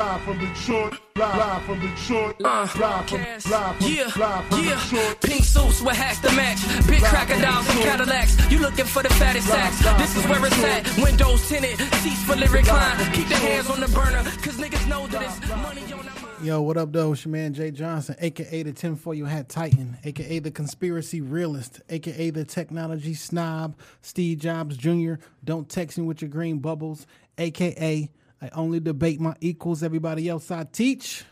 Live from Detroit, live from Detroit, uh, live from, live from, yeah, live from yeah. Detroit. Pink suits with hats to match. Big crocodiles and Cadillacs. You looking for the fattest sacks. This is where it's at. Windows tinted, seats for lyric line. Keep the hands on the burner, cause niggas know that it's money on the mind. Yo, what up, though? It's your man Jay Johnson, aka the tinfoil hat titan, aka the conspiracy realist, aka the technology snob, Steve Jobs Jr. Don't text me with your green bubbles, aka I only debate my equals. Everybody else I teach.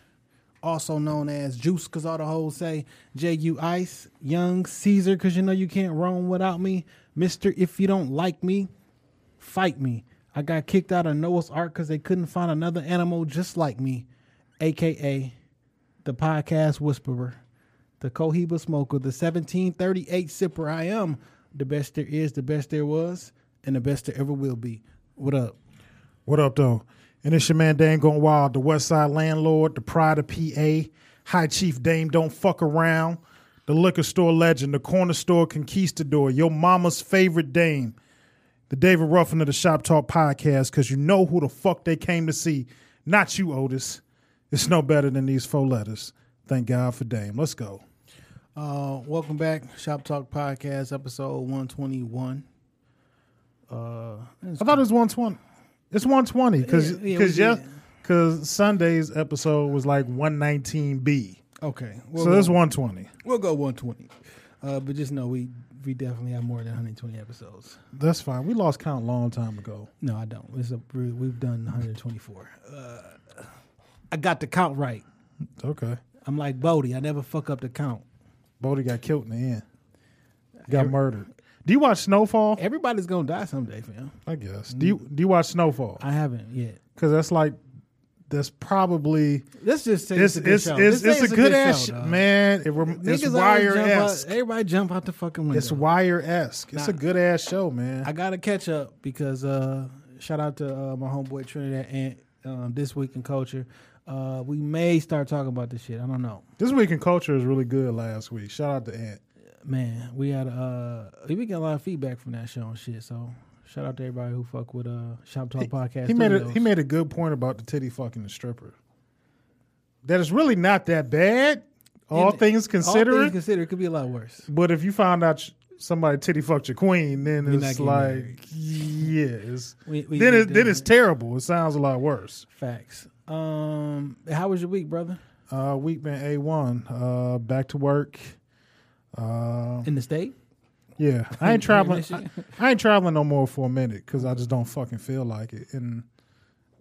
Also known as Juice, cause all the hoes say J U Ice, Young Caesar, cause you know you can't roam without me, Mister. If you don't like me, fight me. I got kicked out of Noah's Ark because they couldn't find another animal just like me, aka the podcast whisperer, the Cohiba smoker, the 1738 sipper. I am the best there is, the best there was, and the best there ever will be. What up? What up, though? And it's your man Dame Going Wild, the West Side Landlord, the Pride of PA, High Chief Dame Don't Fuck Around, the liquor store legend, the corner store conquistador, your mama's favorite dame, the David Ruffin of the Shop Talk podcast, because you know who the fuck they came to see. Not you, Otis. It's no better than these four letters. Thank God for Dame. Let's go. Uh, welcome back, Shop Talk Podcast, episode 121. Uh, I thought it was 120. It's 120 because Yeah, yeah, because yeah, because Sunday's episode was like 119B. okay, we'll So go, it's 120. we'll go 120. Uh, but just know we we definitely have more than 120 episodes. That's fine. We lost count a long time ago. No, I don't. It's a, we've done 124. Uh, I got the count right. Okay. I'm like Bodie. I never fuck up the count. Bodie got killed in the end. Got murdered. Do you watch Snowfall? Everybody's gonna die someday, fam. I guess. Do you do you watch Snowfall? I haven't yet. Because that's like that's probably Let's just say it's it's, a good it's show. it's, it's a good ass show, dog. man. It it's wire esque. Everybody jump out the fucking window. It's wire esque. It's a good ass show, man. I gotta catch up because uh, shout out to uh, my homeboy Trinidad Ant um, this week in culture. Uh, we may start talking about this shit. I don't know. this week in culture is really good. Last week, shout out to Ant. Man, we had uh, we get a lot of feedback from that show and shit. So shout out to everybody who fuck with uh Shop Talk Podcast. He made a he made a good point about the titty fucking the stripper. That is really not that bad, all And things All considered. things considered, it could be a lot worse. But if you found out somebody titty fucked your queen, then We not it's like, married. yeah, then it, then it's terrible. It sounds a lot worse. Facts. Um, how was your week, brother? Uh, week been a one. Uh, back to work. Uh, In the state? yeah, I ain't traveling. I, I ain't traveling no more for a minute because I just don't fucking feel like it. And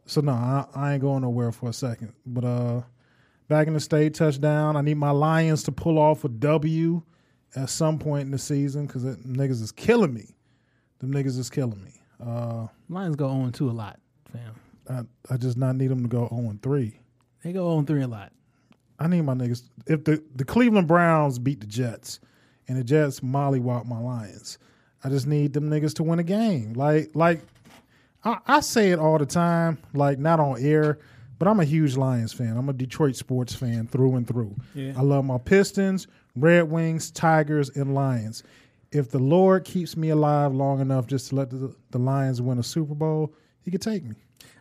so no, I, I ain't going nowhere for a second. But uh, back in the state, touchdown. I need my Lions to pull off a W at some point in the season because niggas is killing me. Them niggas is killing me. Uh, Lions go on two a lot, fam. I, I just not need them to go 0 and 3. They go on three a lot. I need my niggas. If the, the Cleveland Browns beat the Jets and the Jets mollywop my Lions, I just need them niggas to win a game. Like, like I, I say it all the time, like not on air, but I'm a huge Lions fan. I'm a Detroit sports fan through and through. Yeah. I love my Pistons, Red Wings, Tigers, and Lions. If the Lord keeps me alive long enough just to let the, the Lions win a Super Bowl, he could take me.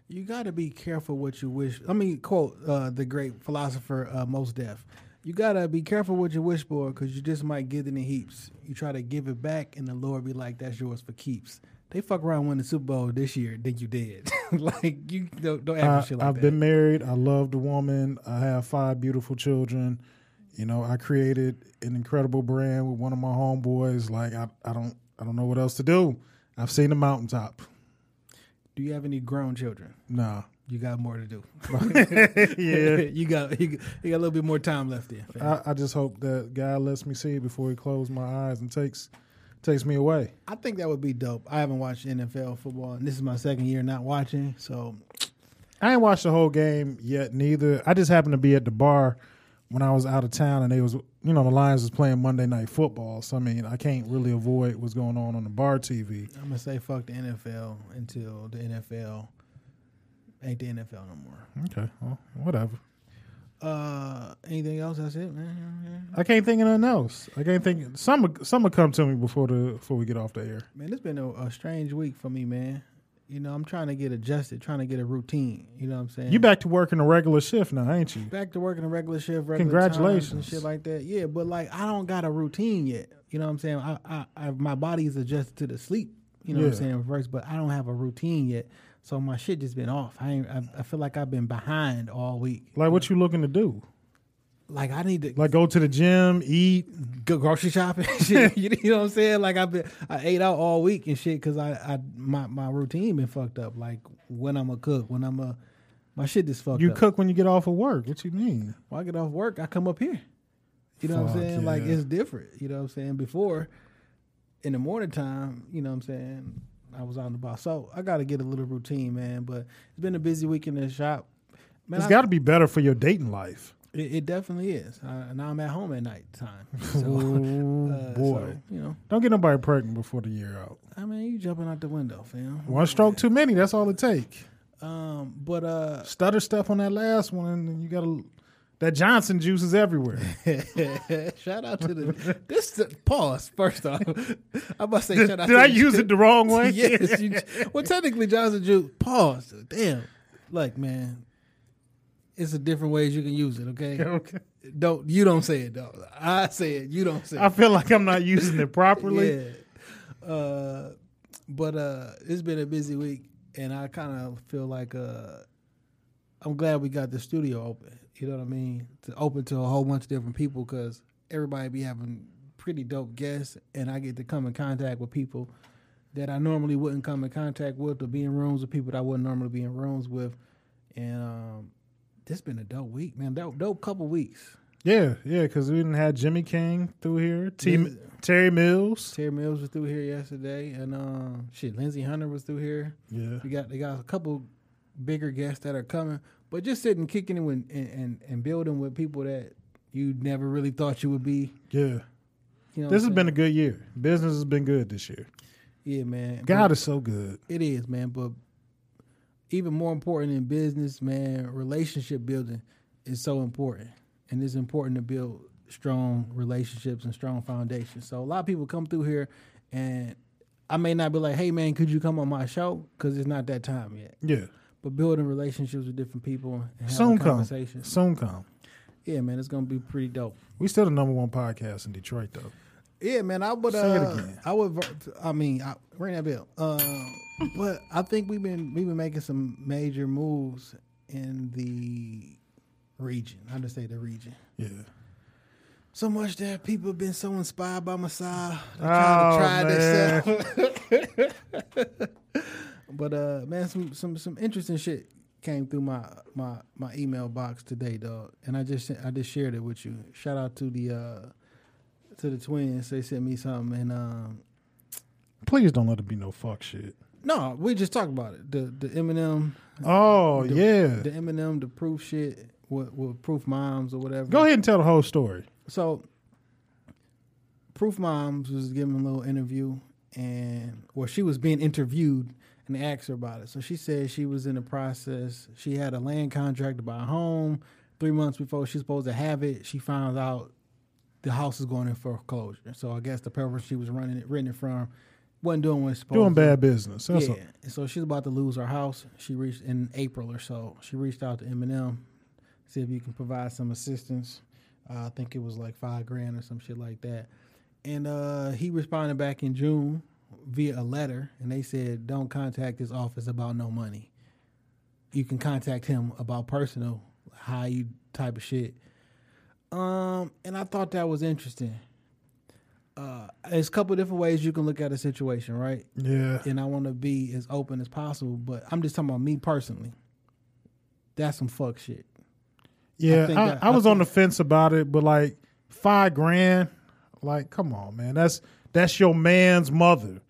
You got to be careful what you wish. I mean, quote uh, the great philosopher uh, Mos Def. You got to be careful what you wish for because you just might get in heaps. You try to give it back, and the Lord be like, that's yours for keeps. They fuck around win the Super Bowl this year, then you did. like, you don't, don't I, like that. I've that. been married. I love the woman. I have five beautiful children. You know, I created an incredible brand with one of my homeboys. Like I, I don't I don't know what else to do. I've seen the mountaintop. Do you have any grown children? Nah. You got more to do. yeah. you got you got, you got a little bit more time left there. I, I just hope that God lets me see it before he closes my eyes and takes takes me away. I think that would be dope. I haven't watched NFL football, and this is my second year not watching. So I ain't watched the whole game yet neither. I just happened to be at the bar when I was out of town and they was you know, the Lions was playing Monday night football. So I mean I can't really avoid what's going on on the bar TV. I'm gonna say fuck the NFL until the NFL ain't the NFL no more. Okay. Well, whatever. Uh, anything else? That's it, man. I can't think of nothing else. I can't think. Some some will come to me before the before we get off the air. Man, it's been a, a strange week for me, man. You know, I'm trying to get adjusted, trying to get a routine. You know what I'm saying? You back to working a regular shift now, ain't you? back to working a regular shift, regular Congratulations. and shit like that. Yeah, but like I don't got a routine yet. You know what I'm saying? I, I, I my body's adjusted to the sleep. You know what I'm saying? First, but I don't have a routine yet, so my shit just been off. I ain't, I, I feel like I've been behind all week. Like what you looking to do? Like I need to Like go to the gym, eat. go grocery shopping. shit. you know what I'm saying? Like I've been, I ate out all week and shit because I, I, my, my routine been fucked up. Like when I'm a cook, when I'm a, my shit just fucked up. You up. cook when you get off of work. What you mean? When I get off work, I come up here. You know what I'm saying? Like it's different. You know what I'm saying? Before, in the morning time, you know what I'm saying? I was out and about. So I got to get a little routine, man. But it's been a busy week in the shop. Man, It's got to be better for your dating life. It, it definitely is. I, now I'm at home at night time. So, Oh uh, boy! so, you know, Don't get nobody pregnant before the year out. I mean, you jumping out the window, fam. One stroke too many. That's all it take. Um, but uh, Stutter stuff on that last one, and you got to. That Johnson juice is everywhere. shout out to the this pause first off. I must say did shout out. did I use it the wrong way? yes. You, well, technically, Johnson Juice. Pause. Damn. Like, man, it's a different ways you can use it. Okay. okay. Don't you don't say it though. I say it. You don't say it. I it. feel like I'm not using it properly. Yeah. Uh, but uh, it's been a busy week, and I kind of feel like uh, I'm glad we got the studio open. You know what I mean? To open to a whole bunch of different people because everybody be having pretty dope guests, and I get to come in contact with people that I normally wouldn't come in contact with, or be in rooms with people that I wouldn't normally be in rooms with. And um, this been a dope week, man. Dope, dope couple weeks. Yeah, yeah, because we didn't have Jimmy King through here, T- Yeah. Terry Mills. Terry Mills was through here yesterday, and um, shit, Lindsey Hunter was through here. Yeah, We got they got a couple bigger guests that are coming, but just sitting, kicking it with, and, and and building with people that you never really thought you would be. yeah. You know, This has been a good year. Business has been good this year. yeah, man. God But is so good. it is, man. But even more important in business, man, relationship building is so important, and it's important to build strong relationships and strong foundations. So a lot of people come through here, and I may not be like, "Hey, man, could you come on my show?" Because it's not that time yet. Yeah. But building relationships with different people and having Soon come. conversations. Soon come. Yeah, man, it's gonna be pretty dope. We still the number one podcast in Detroit, though. Yeah, man, I would. Say it Uh, again. I would. I mean, I, ring that bell. Uh, but I think we've been we've been making some major moves in the region. I just say the region. Yeah. So much that people have been so inspired by my side. They're Oh, trying to man. try this out. but uh, man, some some some interesting shit came through my my my email box today, dog. And I just I just shared it with you. Shout out to the uh to the twins. They sent me something, and um, Please don't let it be no fuck shit. no, we just talked about it. The the Eminem, Oh, the, yeah. the Eminem, the proof shit with, with proof moms or whatever. Go ahead and tell the whole story. So, Proof Moms was giving a little interview, and well, she was being interviewed, and they asked her about it. So she said she was in the process. She had a land contract to buy a home. Three months before she's supposed to have it, she finds out the house is going in foreclosure. So I guess the person she was running it, renting it from, wasn't doing what it's supposed Doing to. bad business. That's yeah. all. And so she's about to lose her house. She reached in April or so. She reached out to Eminem, see if you can provide some assistance. Uh, I think it was like five grand or some shit like that. And uh, he responded back in June via a letter, and they said, "Don't contact his office about no money. You can contact him about personal, how you type of shit." Um, and I thought that was interesting. Uh, there's a couple different ways you can look at a situation, right? Yeah. and I want to be as open as possible. But I'm just talking about me personally. That's some fuck shit. Yeah, I, I, that- I was on the fence about it, but like five grand, like come on, man, that's that's your man's mother.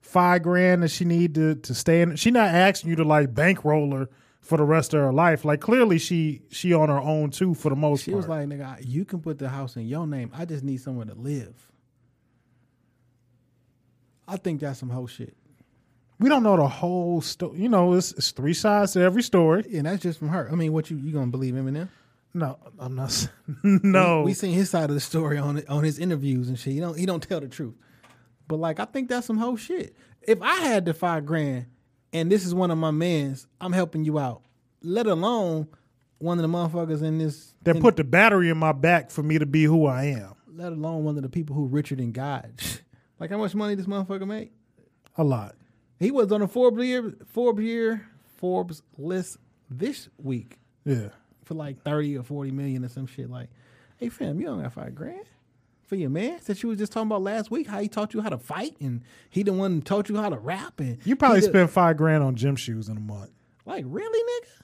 Five grand that she need to to stay in. She not asking you to like bankroll her for the rest of her life. Like clearly she she on her own too for the most She part. was like, "Nigga, you can put the house in your name. I just need somewhere to live." I think that's some whole shit, we don't know the whole story. You know, it's, it's three sides to every story. and that's just from her. I mean, what you you gonna believe Eminem? No, I'm not. no, We seen his side of the story on it, on his interviews and shit. He don't he don't tell the truth. But like I think that's some whole shit. If I had the five grand and this is one of my mans, I'm helping you out. Let alone one of the motherfuckers in this that in- put the battery in my back for me to be who I am. let alone one of the people who richer than God. like how much money this motherfucker made? A lot. He was on a Forbes year Forbes year Forbes list this week Yeah. for like thirty or forty million or some shit. Like, hey fam, you don't got five grand for your man that you was just talking about last week. How he taught you how to fight and he the one taught you how to rap and You probably spent five grand on gym shoes in a month. like really nigga.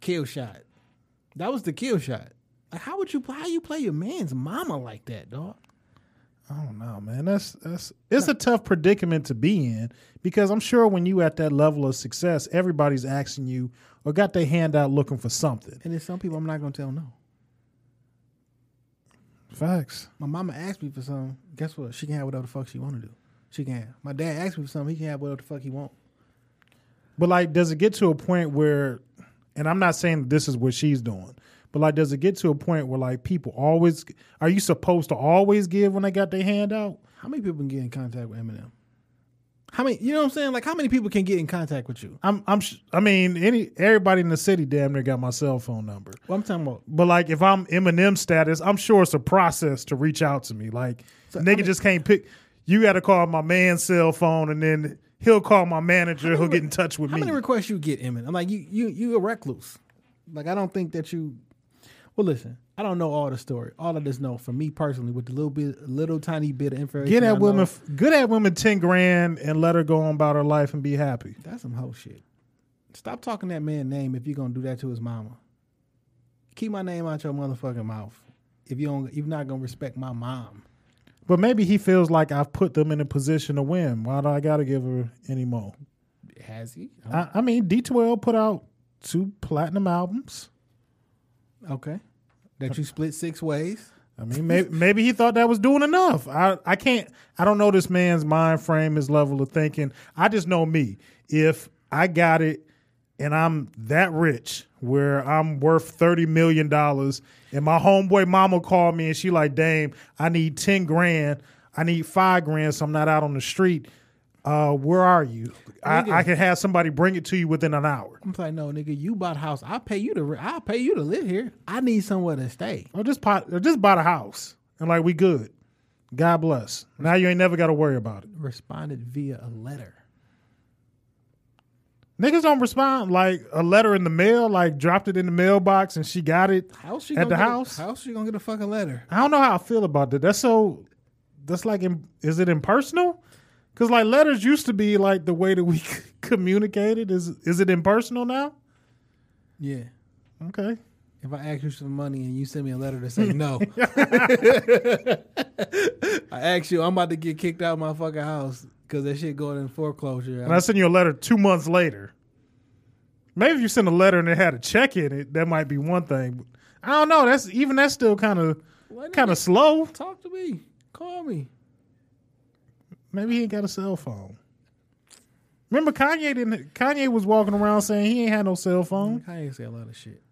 Kill shot. That was the kill shot. Like, how would you how you play your man's mama like that, dog? I don't know, man. That's that's it's a tough predicament to be in because I'm sure when you at that level of success, everybody's asking you or got their hand out looking for something. And there's some people I'm not gonna tell no. Facts. My mama asked me for something. Guess what? She can have whatever the fuck she want to do. She can have. My dad asked me for something. He can have whatever the fuck he want. But like, does it get to a point where, and I'm not saying this is what she's doing, but like, does it get to a point where like people always are you supposed to always give when they got their hand out? How many people can get in contact with Eminem? How many? You know what I'm saying? Like, how many people can get in contact with you? I'm I'm sh- I mean any everybody in the city damn near got my cell phone number. Well, I'm talking about. But like if I'm Eminem status, I'm sure it's a process to reach out to me. Like So, nigga I mean- just can't pick. You got to call my man's cell phone, and then he'll call my manager. He'll get in touch with How me. How many requests you get, Eminem? I'm like, you, you, you a recluse. Like, I don't think that you. Well, listen, I don't know all the story. All I just know, for me personally, with the little bit, little tiny bit of information, Get I at know, women, good at women ten grand, and let her go on about her life and be happy. That's some whole shit. Stop talking that man name if you're gonna do that to his mama. Keep my name out your motherfucking mouth. If you don't, you're not gonna respect my mom. But maybe he feels like I've put them in a position to win. Why do I got to give her any more? Has he? I, I mean, D12 put out two platinum albums. Okay. That you split six ways. I mean, maybe, maybe he thought that was doing enough. I, I can't, I don't know this man's mind frame, his level of thinking. I just know me. If I got it and I'm that rich where I'm worth $30 million and my homeboy mama called me and she like, Dame, I need 10 grand. I need five grand so I'm not out on the street. Uh, where are you? I. I can have somebody bring it to you within an hour. I'm like, no, nigga, you bought a house. I'll pay you to. I'll pay you to live here. I need somewhere to stay. Or just pot, or just bought a house and like we good. God bless. Now you ain't never got to worry about it. Responded via a letter. Niggas don't respond like a letter in the mail, like dropped it in the mailbox and she got it How she at the get a- house. how she gonna get a fucking letter? I don't know how I feel about that. That's so. That's like, is it impersonal? Because like letters used to be like the way that we communicated. Is is it impersonal now? Yeah. Okay. If I ask you for money and you send me a letter to say no, I ask you, I'm about to get kicked out of my fucking house because that shit going in foreclosure. And I send you a letter two months later. Maybe if you send a letter and it had a check in it, that might be one thing. I don't know. That's even that's still kind of kind of slow. talk to me, call me. Maybe he ain't got a cell phone. Remember Kanye didn't Kanye was walking around saying he ain't had no cell phone. Kanye say a lot of shit.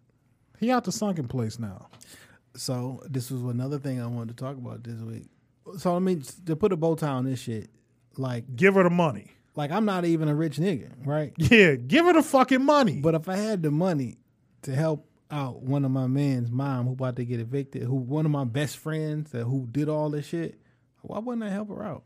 He out the sunken place now. So this was another thing I wanted to talk about this week. So I mean, to put a bow tie on this shit, like, Give her the money. like I'm not even a rich nigga, right? Yeah, give her the fucking money. But if I had the money to help out one of my man's mom who about to get evicted, who one of my best friends that who did all this shit, why wouldn't I help her out?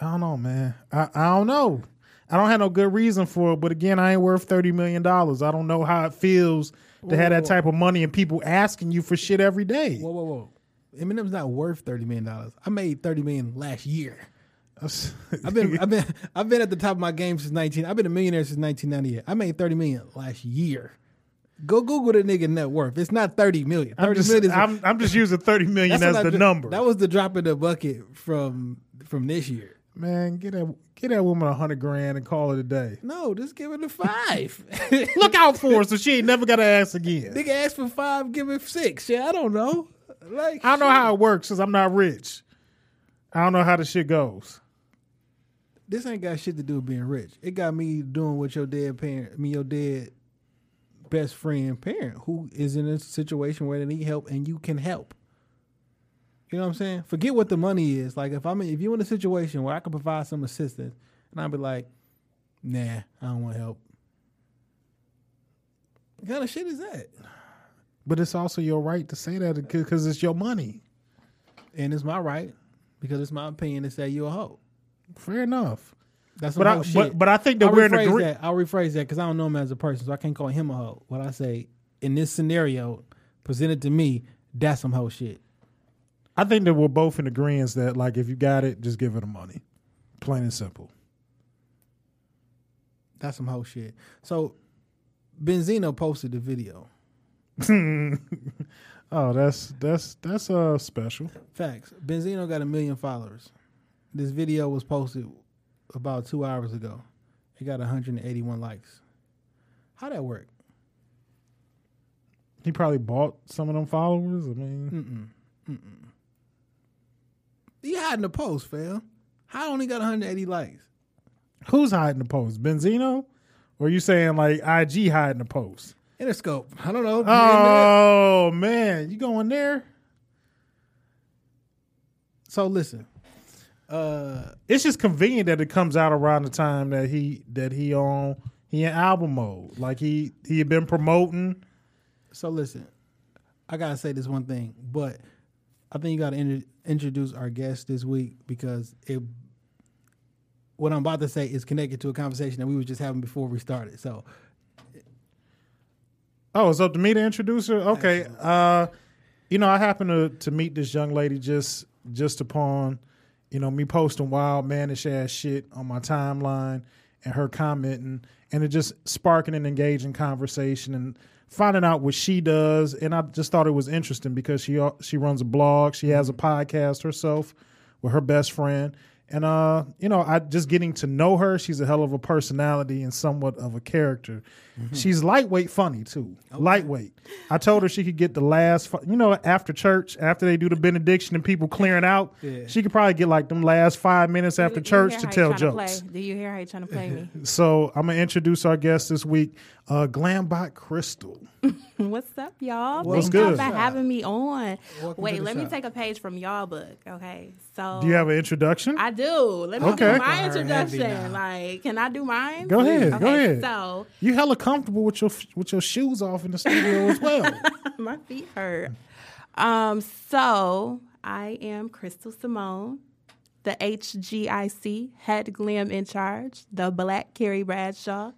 I don't know, man. I, I don't know. I don't have no good reason for it. But again, I ain't worth thirty million dollars. I don't know how it feels to have that Whoa. type of money and people asking you for shit every day. Whoa, whoa, whoa! Eminem's not worth thirty million dollars. I made thirty million last year. I've been, I've been, I've been at the top of my game since nineteen. I've been a millionaire since nineteen ninety eight. I made thirty million last year. Go Google the nigga net worth. It's not thirty million. I'm just, million is I'm, I'm just using thirty million as what I the number. That was the drop in the bucket from from this year. Man, get that get that woman a hundred grand and call it a day. No, just give it a five. Look out for her so she ain't never got to ask again. Nigga ask for five, give it six. Yeah, I don't know. Like I don't know how it works because I'm not rich. I don't know how the shit goes. this ain't got shit to do with being rich. It got me doing what your dead parent, I mean your dead best friend, parent who is in a situation where they need help and you can help. You know what I'm saying? Forget what the money is. Like if I'm if you're in a situation where I can provide some assistance, and I'll be like, nah, I don't want help. What kind of shit is that? But it's also your right to say that because it's your money. And it's my right because it's my opinion to say you're a hoe. Fair enough. That's But I, shit. but, but I think that I'll we're in agreement. I'll rephrase that because I don't know him as a person, so I can't call him a hoe. What I say in this scenario presented to me, that's some hoe shit. I think that we're both in agreement that like if you got it, just give her the money. Plain and simple. That's some whole shit. So Benzino posted the video. Oh, that's that's that's uh special. Facts. Benzino got a million followers. This video was posted about two hours ago. It got 181 likes. How that work? He probably bought some of them followers. I mean, He hiding the post, fam. How only got 180 likes? who's hiding the post? Benzino? Or you saying like IG hiding the post? Interscope. I don't know. Oh man, you going there? So listen. Uh It's just convenient that it comes out around the time that he that he on he in album mode. Like he he had been promoting. so listen. I gotta say this one thing, but I think you gotta intro- introduce our guest this week because it. What I'm about to say is connected to a conversation that we were just having before we started. So Oh, it's up to me to introduce her. Okay. Uh, you know, I happened to to meet this young lady just just upon, you know, me posting wild mannish ass shit on my timeline and her commenting and it just sparking an engaging conversation and finding out what she does. And I just thought it was interesting because she uh, she runs a blog, she has a podcast herself with her best friend. And uh, you know, I just getting to know her. She's a hell of a personality and somewhat of a character. She's lightweight funny too. Lightweight. I told her she could get the last, you know, after church, after they do the benediction and people clearing out, she could probably get like them last five minutes after Do church hear to tell jokes. play? Do you hear how he's trying to play me? So I'm gonna introduce our guest this week, uh, Glambot Crystal. What's up, y'all? What's Thank y'all for having me on. Welcome Wait, to the let me take a page from y'all book. Okay, so Do you have an introduction? I do. Let me Okay. do my introduction. Like, can I do mine? Go ahead, Okay, go ahead. So you hella comfortable with your with your shoes off in the studio as well. my feet hurt. Um, so I am Crystal Simone, the HGIC head glam in charge, the Black Carrie Bradshaw,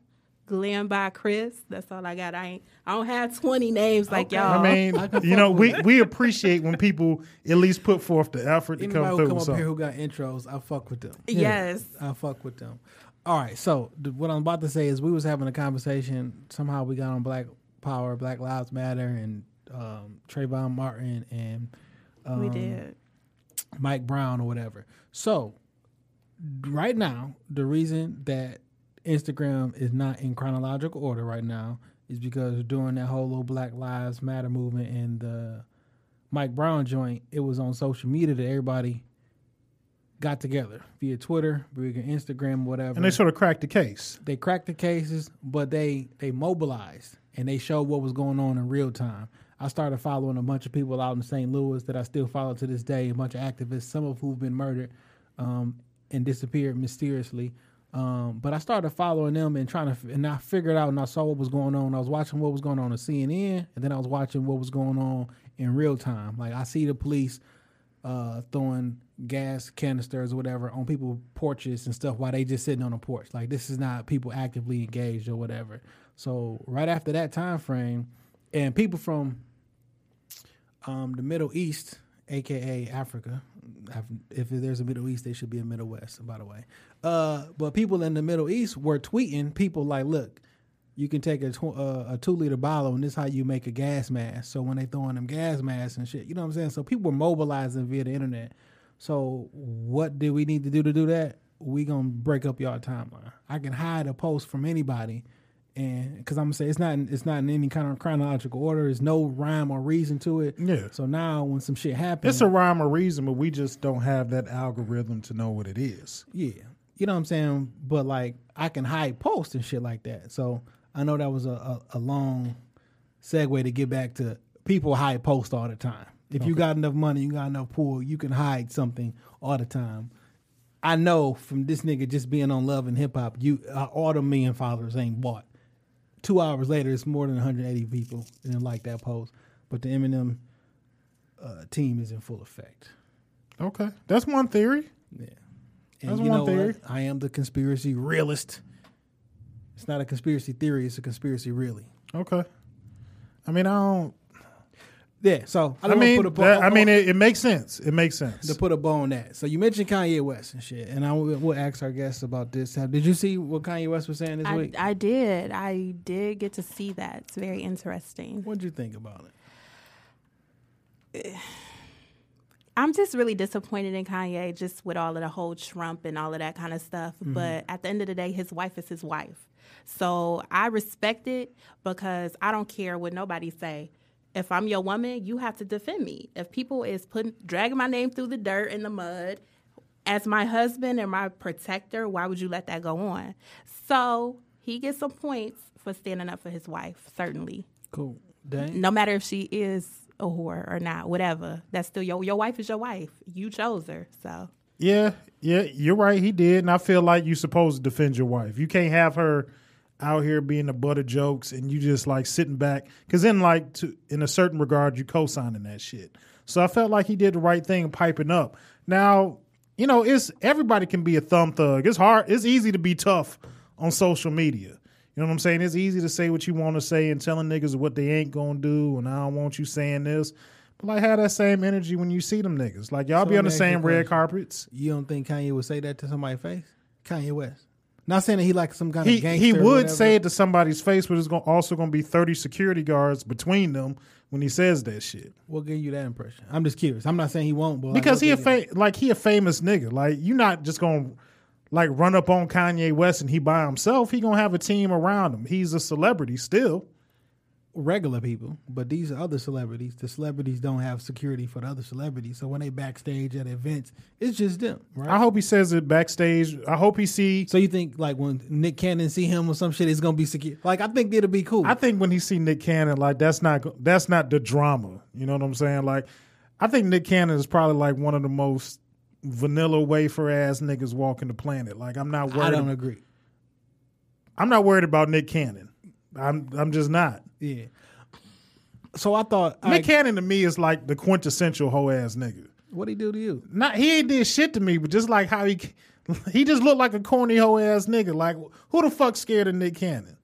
glam by Chris. That's all I got. I ain't. I don't have twenty names like y'all. I mean, you know, we we appreciate when people at least put forth the effort to anybody come who through. come with up here who got intros, I fuck with them. yes. I fuck with them. All right, so th- what I'm about to say is we was having a conversation. Somehow we got on Black Power, Black Lives Matter, and um, Trayvon Martin and um, we did. Mike Brown or whatever. So right now, the reason that Instagram is not in chronological order right now is because during that whole little Black Lives Matter movement and the Mike Brown joint, it was on social media that everybody got together via Twitter, via Instagram, whatever And they sort of cracked the case. they cracked the cases, but they they mobilized and they showed what was going on in real time. I started following a bunch of people out in St. Louis that I still follow to this day. A bunch of activists, some of who've been murdered um, and disappeared mysteriously. Um, but I started following them and trying to, and I figured out and I saw what was going on. I was watching what was going on on CNN, and then I was watching what was going on in real time. Like I see the police uh, throwing gas canisters or whatever on people's porches and stuff while they just sitting on the porch. Like this is not people actively engaged or whatever. So right after that time frame, and people from um, the Middle East, aka Africa, if there's a Middle East, there should be a Middle West. By the way, uh, but people in the Middle East were tweeting people like, "Look, you can take a, tw- uh, a two liter bottle, and this is how you make a gas mask. So when they throwing them gas masks and shit, you know what I'm saying? So people were mobilizing via the internet. So what do we need to do to do that? We gonna break up y'all timeline. I can hide a post from anybody, and because I'm gonna say it's not in, it's not in any kind of chronological order. There's no rhyme or reason to it. Yeah. So now when some shit happens, It's a rhyme or reason, but we just don't have that algorithm to know what it is. Yeah. You know what I'm saying? But like I can hide posts and shit like that. So I know that was a, a, a long segue to get back to people hide posts all the time. If you got enough money, you got enough pool, you can hide something all the time. I know from this nigga just being on Love and Hip Hop, you uh, all the million followers ain't bought. Two hours later, it's more than 180 people that didn't like that post. But the Eminem uh, team is in full effect. Okay, that's one theory. Yeah. And That's you one know theory. what? I am the conspiracy realist. It's not a conspiracy theory, it's a conspiracy really. Okay. I mean, I don't. Yeah, so I, I, don't wanna mean, put a bow, that- I mean, it, it makes sense. It makes sense. to put a bow on that. So you mentioned Kanye West and shit, and I will we'll ask our guests about this. Have- Did you see what Kanye West was saying this I, week? I did. I did get to see that. It's very interesting. What'd you think about it? I'm just really disappointed in Kanye just with all of the whole Trump and all of that kind of stuff. Mm-hmm. But at the end of the day, his wife is his wife. So I respect it because I don't care what nobody say. If I'm your woman, you have to defend me. If people is putting dragging my name through the dirt and the mud as my husband and my protector, why would you let that go on? So he gets some points for standing up for his wife, certainly. Cool. Dang. No matter if she is a whore or not, whatever. That's still your your wife is your wife. You chose her. So Yeah, yeah, you're right. He did, and I feel like you're supposed to defend your wife. You can't have her out here being the butt of jokes, and you just like sitting back. Because then, like, to in a certain regard, you co-signing that shit. So I felt like he did the right thing, piping up. Now, you know, it's everybody can be a thumb thug. It's hard. It's easy to be tough on social media. You know what I'm saying? It's easy to say what you want to say and telling niggas what they ain't gonna do, and I don't want you saying this. But like, have that same energy when you see them niggas. Like, y'all So be on the me ask you a same red question. carpets. You don't think Kanye would say that to somebody's face? Kanye West. Not saying that he like some kind He of gangster. he would say it to somebody's face, but it's gonna, also going to be thirty security guards between them when he says that shit. What gave you that impression? I'm just curious. I'm not saying he won't, but Because he a fa- like he a famous nigga. Like you're not just going to like run up on Kanye West and he by himself. He gonna have a team around him. He's a celebrity still. Regular people, but these are other celebrities. The celebrities don't have security for the other celebrities, so when they backstage at events, it's just them, right? I hope he says it backstage. I hope he see. so you think like when Nick Cannon see him or some shit, it's gonna be secure? Like I think it'll be cool. I think when he see Nick Cannon, like that's not that's not the drama. You know what I'm saying? Like, I think Nick Cannon is probably like one of the most vanilla wafer ass niggas walking the planet. Like, I'm not worried. I don't agree. I'm not worried about Nick Cannon. I'm I'm just not. Yeah. So I thought, Nick like, Cannon to me is like the quintessential hoe ass nigga. what he do to you? Not he ain't did shit to me, but just like how he he just looked like a corny hoe ass nigga. Like who the fuck scared of Nick Cannon?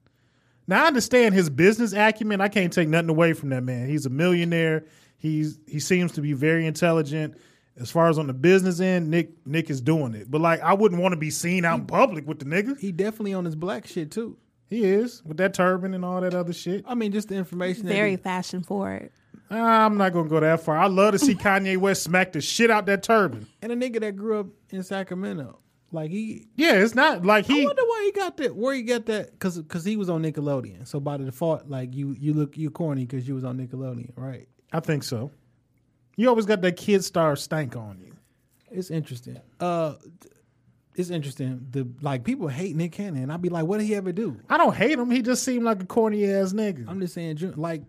Now I understand his business acumen. I can't take nothing away from that man. He's a millionaire. He's he seems to be very intelligent. As far as on the business end, Nick Nick is doing it. But like I wouldn't want to be seen out in public with the nigga. He definitely on his black shit too. He is with that turban and all that other shit. I mean, just the information. that very he- fashion forward. I'm not gonna go that far. I love to see Kanye West smack the shit out that turban. and a nigga that grew up in Sacramento, like he. Yeah, it's not like he. I wonder why he got that. Where he got that? Because because he was on Nickelodeon. So by the default, like you you look you corny because you was on Nickelodeon, right? I think so. You always got that kid star stank on you. It's interesting. Uh, it's interesting. The like people hate Nick Cannon, I'd be like, what did he ever do? I don't hate him. He just seemed like a corny ass nigga. I'm just saying, like,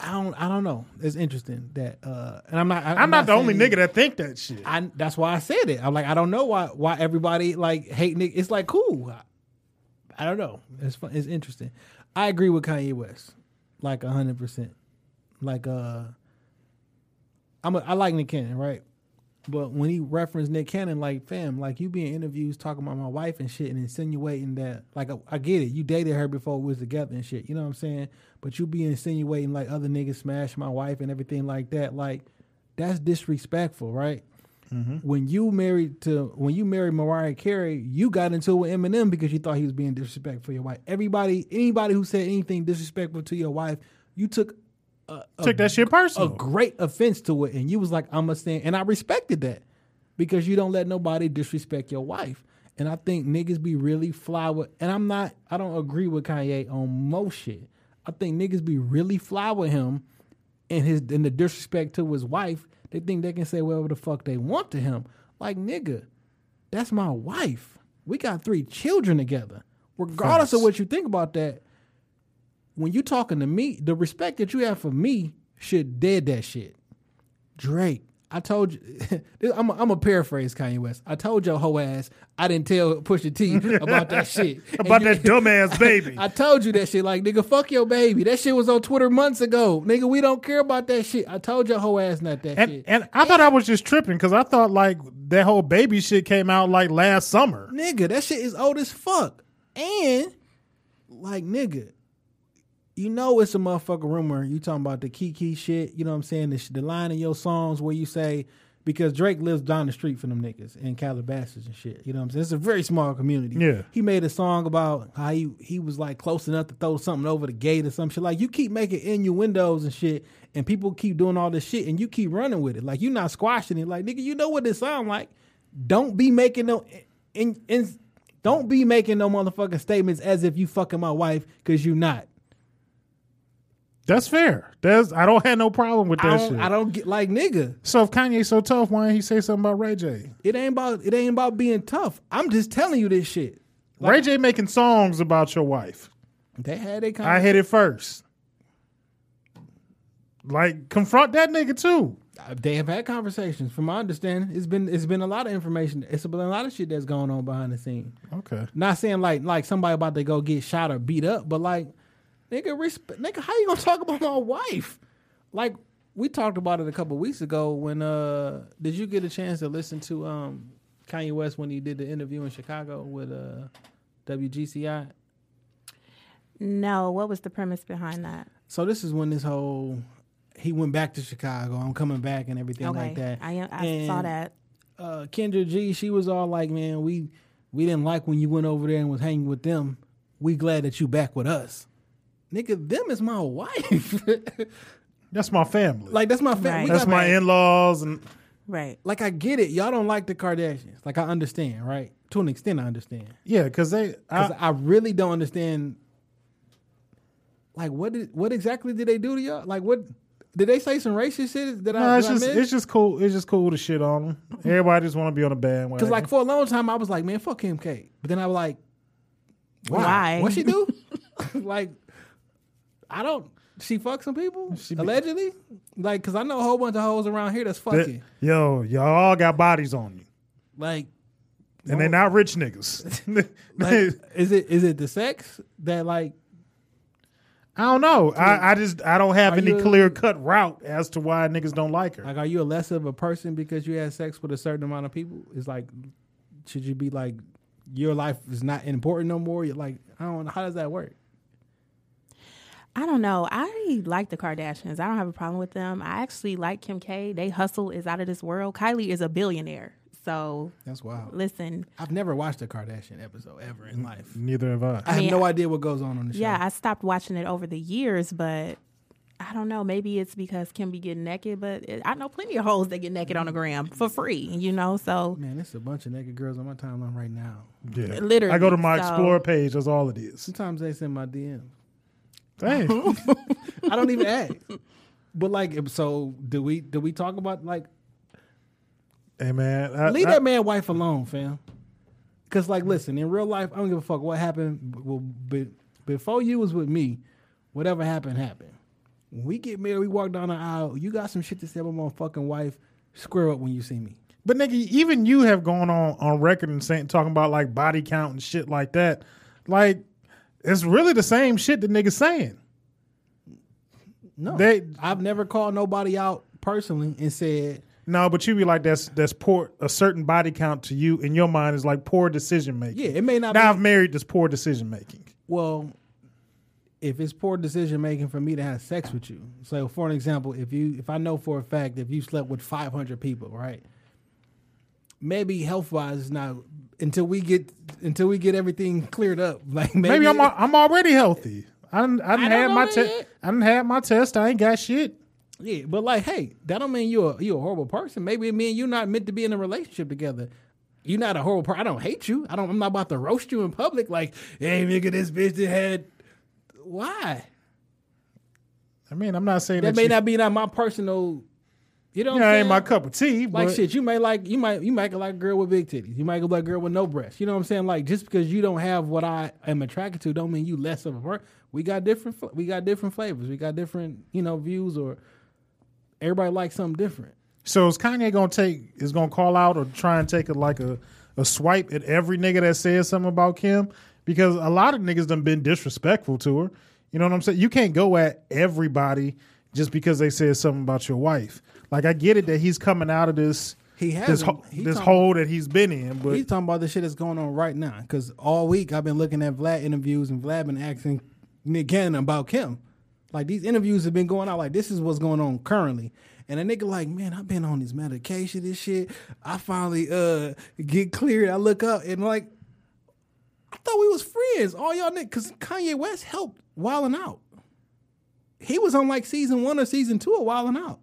I don't, I don't know. It's interesting that, uh, and I'm not. I, I'm, not, the only nigga that think that shit. I that's why I said it. I'm like, I don't know why why everybody like hate Nick. It's like cool. I, I don't know. It's fun. It's interesting. I agree with Kanye West, like hundred percent. Like uh, I'm a, I like Nick Cannon, right? But when he referenced Nick Cannon, like fam, like you being interviews talking about my wife and shit and insinuating that, like I, I get it, you dated her before we was together and shit. You know what I'm saying? But you be insinuating like other niggas smash my wife and everything like that. Like that's disrespectful, right? Mm-hmm. When you married to when you married Mariah Carey, you got into it with Eminem because you thought he was being disrespectful to your wife. Everybody, anybody who said anything disrespectful to your wife, you took a, Took that shit personal. a great offense to it, and you was like, "I'm a stand," and I respected that because you don't let nobody disrespect your wife. And I think niggas be really fly with, and I'm not, I don't agree with Kanye on most shit. I think niggas be really fly with him and his and the disrespect to his wife. They think they can say whatever the fuck they want to him. Like nigga, that's my wife. We got three children together. Regardless of what you think about that, when you talking to me, the respect that you have for me should dead that shit. Drake, I told you, I'm a, I'm a paraphrase Kanye West. I told your hoe ass I didn't tell Pusha T about that shit. About you- that dumbass baby. I told you that shit. Like, nigga, fuck your baby. That shit was on Twitter months ago. Nigga, we don't care about that shit. I told your whole ass not that and shit. and I thought I was just tripping because I thought like that whole baby shit came out like last summer. nigga, that shit is old as fuck. And like, nigga, you know it's a motherfucker rumor. You talking about the Kiki shit? You know what I'm saying? The, sh- the line in your songs where you say because Drake lives down the street from them niggas in Calabasas and shit. You know what I'm saying? It's a very small community. Yeah. He made a song about how he he was like close enough to throw something over the gate or some shit. Like you keep making innuendos and shit, and people keep doing all this shit, and you keep running with it. Like you're not squashing it. Like nigga, you know what this sound like. Don't be making no in, in don't be making no motherfucking statements as if you fucking my wife because you not. That's fair. That's I don't have no problem with that I shit. I don't get like nigga. so if Kanye's so tough, why didn't he say something about Ray J? It ain't about it ain't about being tough. I'm just telling you this shit. Ray J making songs about your wife. They had a I hit it first. Like confront that nigga too. Uh, they have had conversations. From my understanding, it's been it's been a lot of information. It's been a lot of shit that's going on behind the scene. Okay. Not saying like like somebody about to go get shot or beat up, but like nigga, respect, nigga, how you gonna talk about my wife? Like we talked about it a couple weeks ago when uh did you get a chance to listen to um Kanye West when he did the interview in Chicago with uh WGCI? No, what was the premise behind that? So this is when this whole he went back to Chicago. I'm coming back and everything Okay, like that. I I And, saw that. uh, Kendra G, she was all like, "Man, we we didn't like when you went over there and was hanging with them. We glad that you back with us, nigga. Them is my wife. That's my family. like that's my family. Right. We my in laws and Right. Like I get it. Y'all don't like the Kardashians. Like I understand, right? To an extent, I understand. yeah, because they Because I, I, really don't understand. Like what did what exactly did they do to y'all? Like what did they say some racist shit that no, I, it's that I just missed? it's just cool. It's just cool to shit on them. Everybody just want to be on a bandwagon. Because like for a long time, I was like, man, fuck Kim K. But then I was like, why? Why? What she do? like, I don't. She fuck some people She be- allegedly. Like, cause I know a whole bunch of hoes around here that's That- fucking. yo, y'all all got bodies on you, Like, and they're not rich niggas. like is it is it the sex that like? I don't know. I, I just I don't have Are any you- clear cut route as to why niggas don't like her. Like, are you a less of a person because you had sex with a certain amount of people? It's like, should you be like, your life is not important no more? You're like, I don't know. How does that work? I don't know. I like the Kardashians. I don't have a problem with them. I actually like Kim K. They hustle is out of this world. Kylie is a billionaire. So That's wild. listen, I've never watched a Kardashian episode ever in life. Neither have I. I have mean, no idea what goes on on the show. yeah, I stopped watching it over the years, but I don't know. Maybe it's because Kim be getting naked, but it, I know plenty of hoes that get naked on the gram for free, you know? So Man, it's a bunch of naked girls on my timeline right now. Yeah. Literally, I go to my so- explore page. That's all it is. Sometimes they send my DMs. Dang. I don't even ask. But like, so do we? Do we talk about like hey man, I, leave I- that man wife alone, fam? Because like, listen, in real life, I don't give a fuck what happened. Well, but before you was with me, whatever happened happened. When we get married, we walk down the aisle. You got some shit to say about my fucking wife. Square up when you see me. But nigga, even you have gone on on record and saying talking about like body count and shit like that. Like it's really the same shit that niggas saying. No, They- I've never called nobody out personally and said No, but you be like that's that's poor a certain body count to you in your mind is like poor decision making. Yeah, it may not Now be- I've married this poor decision making. Well, if it's poor decision making for me to have sex with you, so for an example, if you if I know for a fact if you slept with five hundred people, right? Maybe health wise, it's not until we get until we get everything cleared up. Like maybe, Maybe, I'm al- I'm already healthy. I didn't I didn't don't have my that test. I didn't have my test. I ain't got shit. yeah, but like, hey, that don't mean you're a, you're a horrible person. Maybe it mean you're not meant to be in a relationship together. You're not a horrible person. I don't hate you. I don't. I'm not about to roast you in public. Like, hey, nigga, this bitch that had. Why? I mean, I'm not saying That that, may you, not be not my personal. You know, you what know, I'm ain't my cup of tea. Like but shit, you may like you might you might like a girl with big titties. You might like a girl with no breasts. You know what I'm saying? Like just because you don't have what I am attracted to, don't mean you less of a person. we got different we got different flavors. We got different you know views or everybody likes something different. So is Kanye gonna take is gonna call out or try and take a, like a, a swipe at every nigga that says something about Kim? Because a lot of niggas done been disrespectful to her. You know what I'm saying? You can't go at everybody just because they said something about your wife. Like I get it that he's coming out of this He this hasn't. ho- He this hole that he's been in, but He's talking about the shit that's going on right now. Because all week I've been looking at Vlad interviews and Vlad been asking Nick Cannon about Kim. Like these interviews have been going out. Like this is what's going on currently. And a nigga like, man, I've been on this medication, this shit. I finally uh get cleared. I look up and like, I thought we was friends. All y'all niggas, because Kanye West helped Wildin' Out. He was on like season one or season two of Wildin' Out.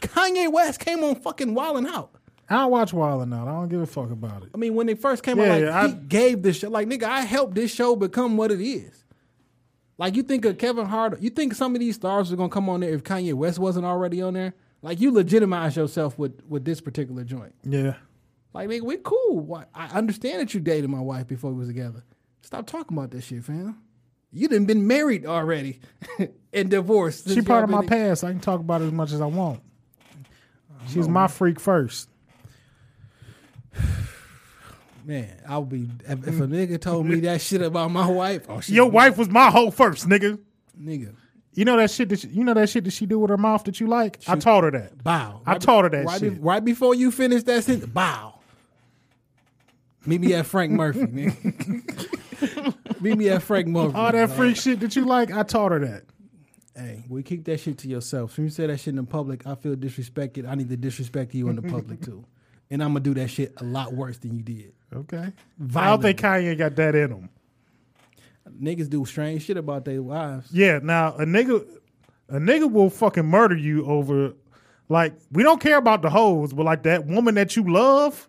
Kanye West came on fucking Wildin' Out. I don't watch Wildin' Out. I don't give a fuck about it. I mean, when they first came Yeah, out, like yeah, I- he gave this show, like nigga, I helped this show become what it is. Like you think of Kevin Hart, you think some of these stars are gonna come on there if Kanye West wasn't already on there? Like you legitimize yourself with with this particular joint. Yeah. Like nigga, we cool. I understand that you dated my wife before we was together. Stop talking about this shit, fam. You done been married already and divorced. She part of my been- past. I can talk about it as much as I want. She's oh. my freak first. Man, I would be if, if a nigga told me that shit about my wife. Oh, she, Your wife was my hoe first, nigga. nigga. You know that shit that she, you know that shit that she do with her mouth that you like. I taught her that. Bow. I taught her that right shit. be- right before you finish that sentence, bow. Meet me at Frank Murphy, nigga. Meet me at Frank Murphy. All that freak shit that you like, I taught her that. Hey, we keep that shit to yourself. When you say that shit in the public, I feel disrespected. I need to disrespect you in the public too. And I'm gonna do that shit a lot worse than you did. Okay. I don't think Kanye got that in him. Niggas do strange shit about their wives. Yeah. Now a nigga, a nigga will fucking murder you over. Like we don't care about the hoes, but like that woman that you love,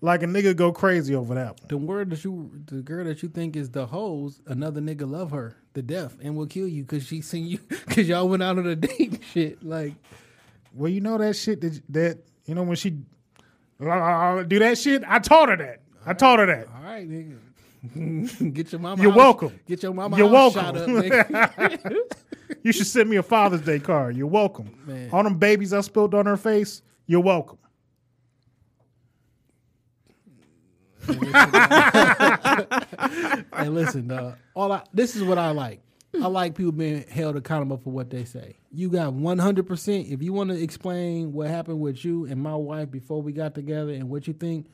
like a nigga go crazy over that one. The word that you, the girl that you think is the hoes, another nigga love her to death and will kill you because she seen you because y'all went out on a date. Shit, like Well, you know that shit that that you know when she uh, do that shit. I taught her that. I taught her that. All right, nigga. get your mama. You're house- welcome. Get your mama. You're welcome. Shot up, nigga. You should send me a Father's Day card. You're welcome. Man. All them babies I spilled on her face. You're welcome. hey, listen, dog. All I this is what I like. I like people being held accountable for what they say. You got one hundred percent. If you want to explain what happened with you and my wife before we got together and what you think,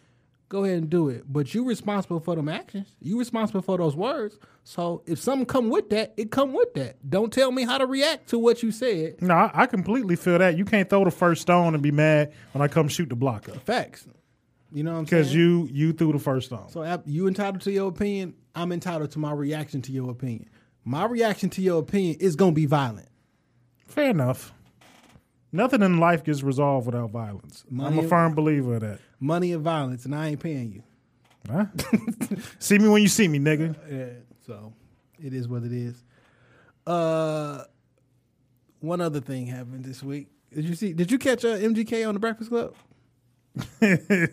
go ahead and do it. But you responsible for them actions. You responsible for those words. So if something come with that, it come with that. Don't tell me how to react to what you said. No, I, I completely feel that. You can't throw the first stone and be mad when I come shoot the block up Facts. You know what I'm saying? because you you threw the first stone. So you entitled to your opinion. I'm entitled to my reaction to your opinion. My reaction to your opinion is gonna be violent. Fair enough. Nothing in life gets resolved without violence. I'm a firm believer of that. Money and violence, and I ain't paying you. Huh? see me when you see me, nigga. Yeah, so it is what it is. Uh, one other thing happened this week. Did you see? Did you catch uh, MGK on the Breakfast Club?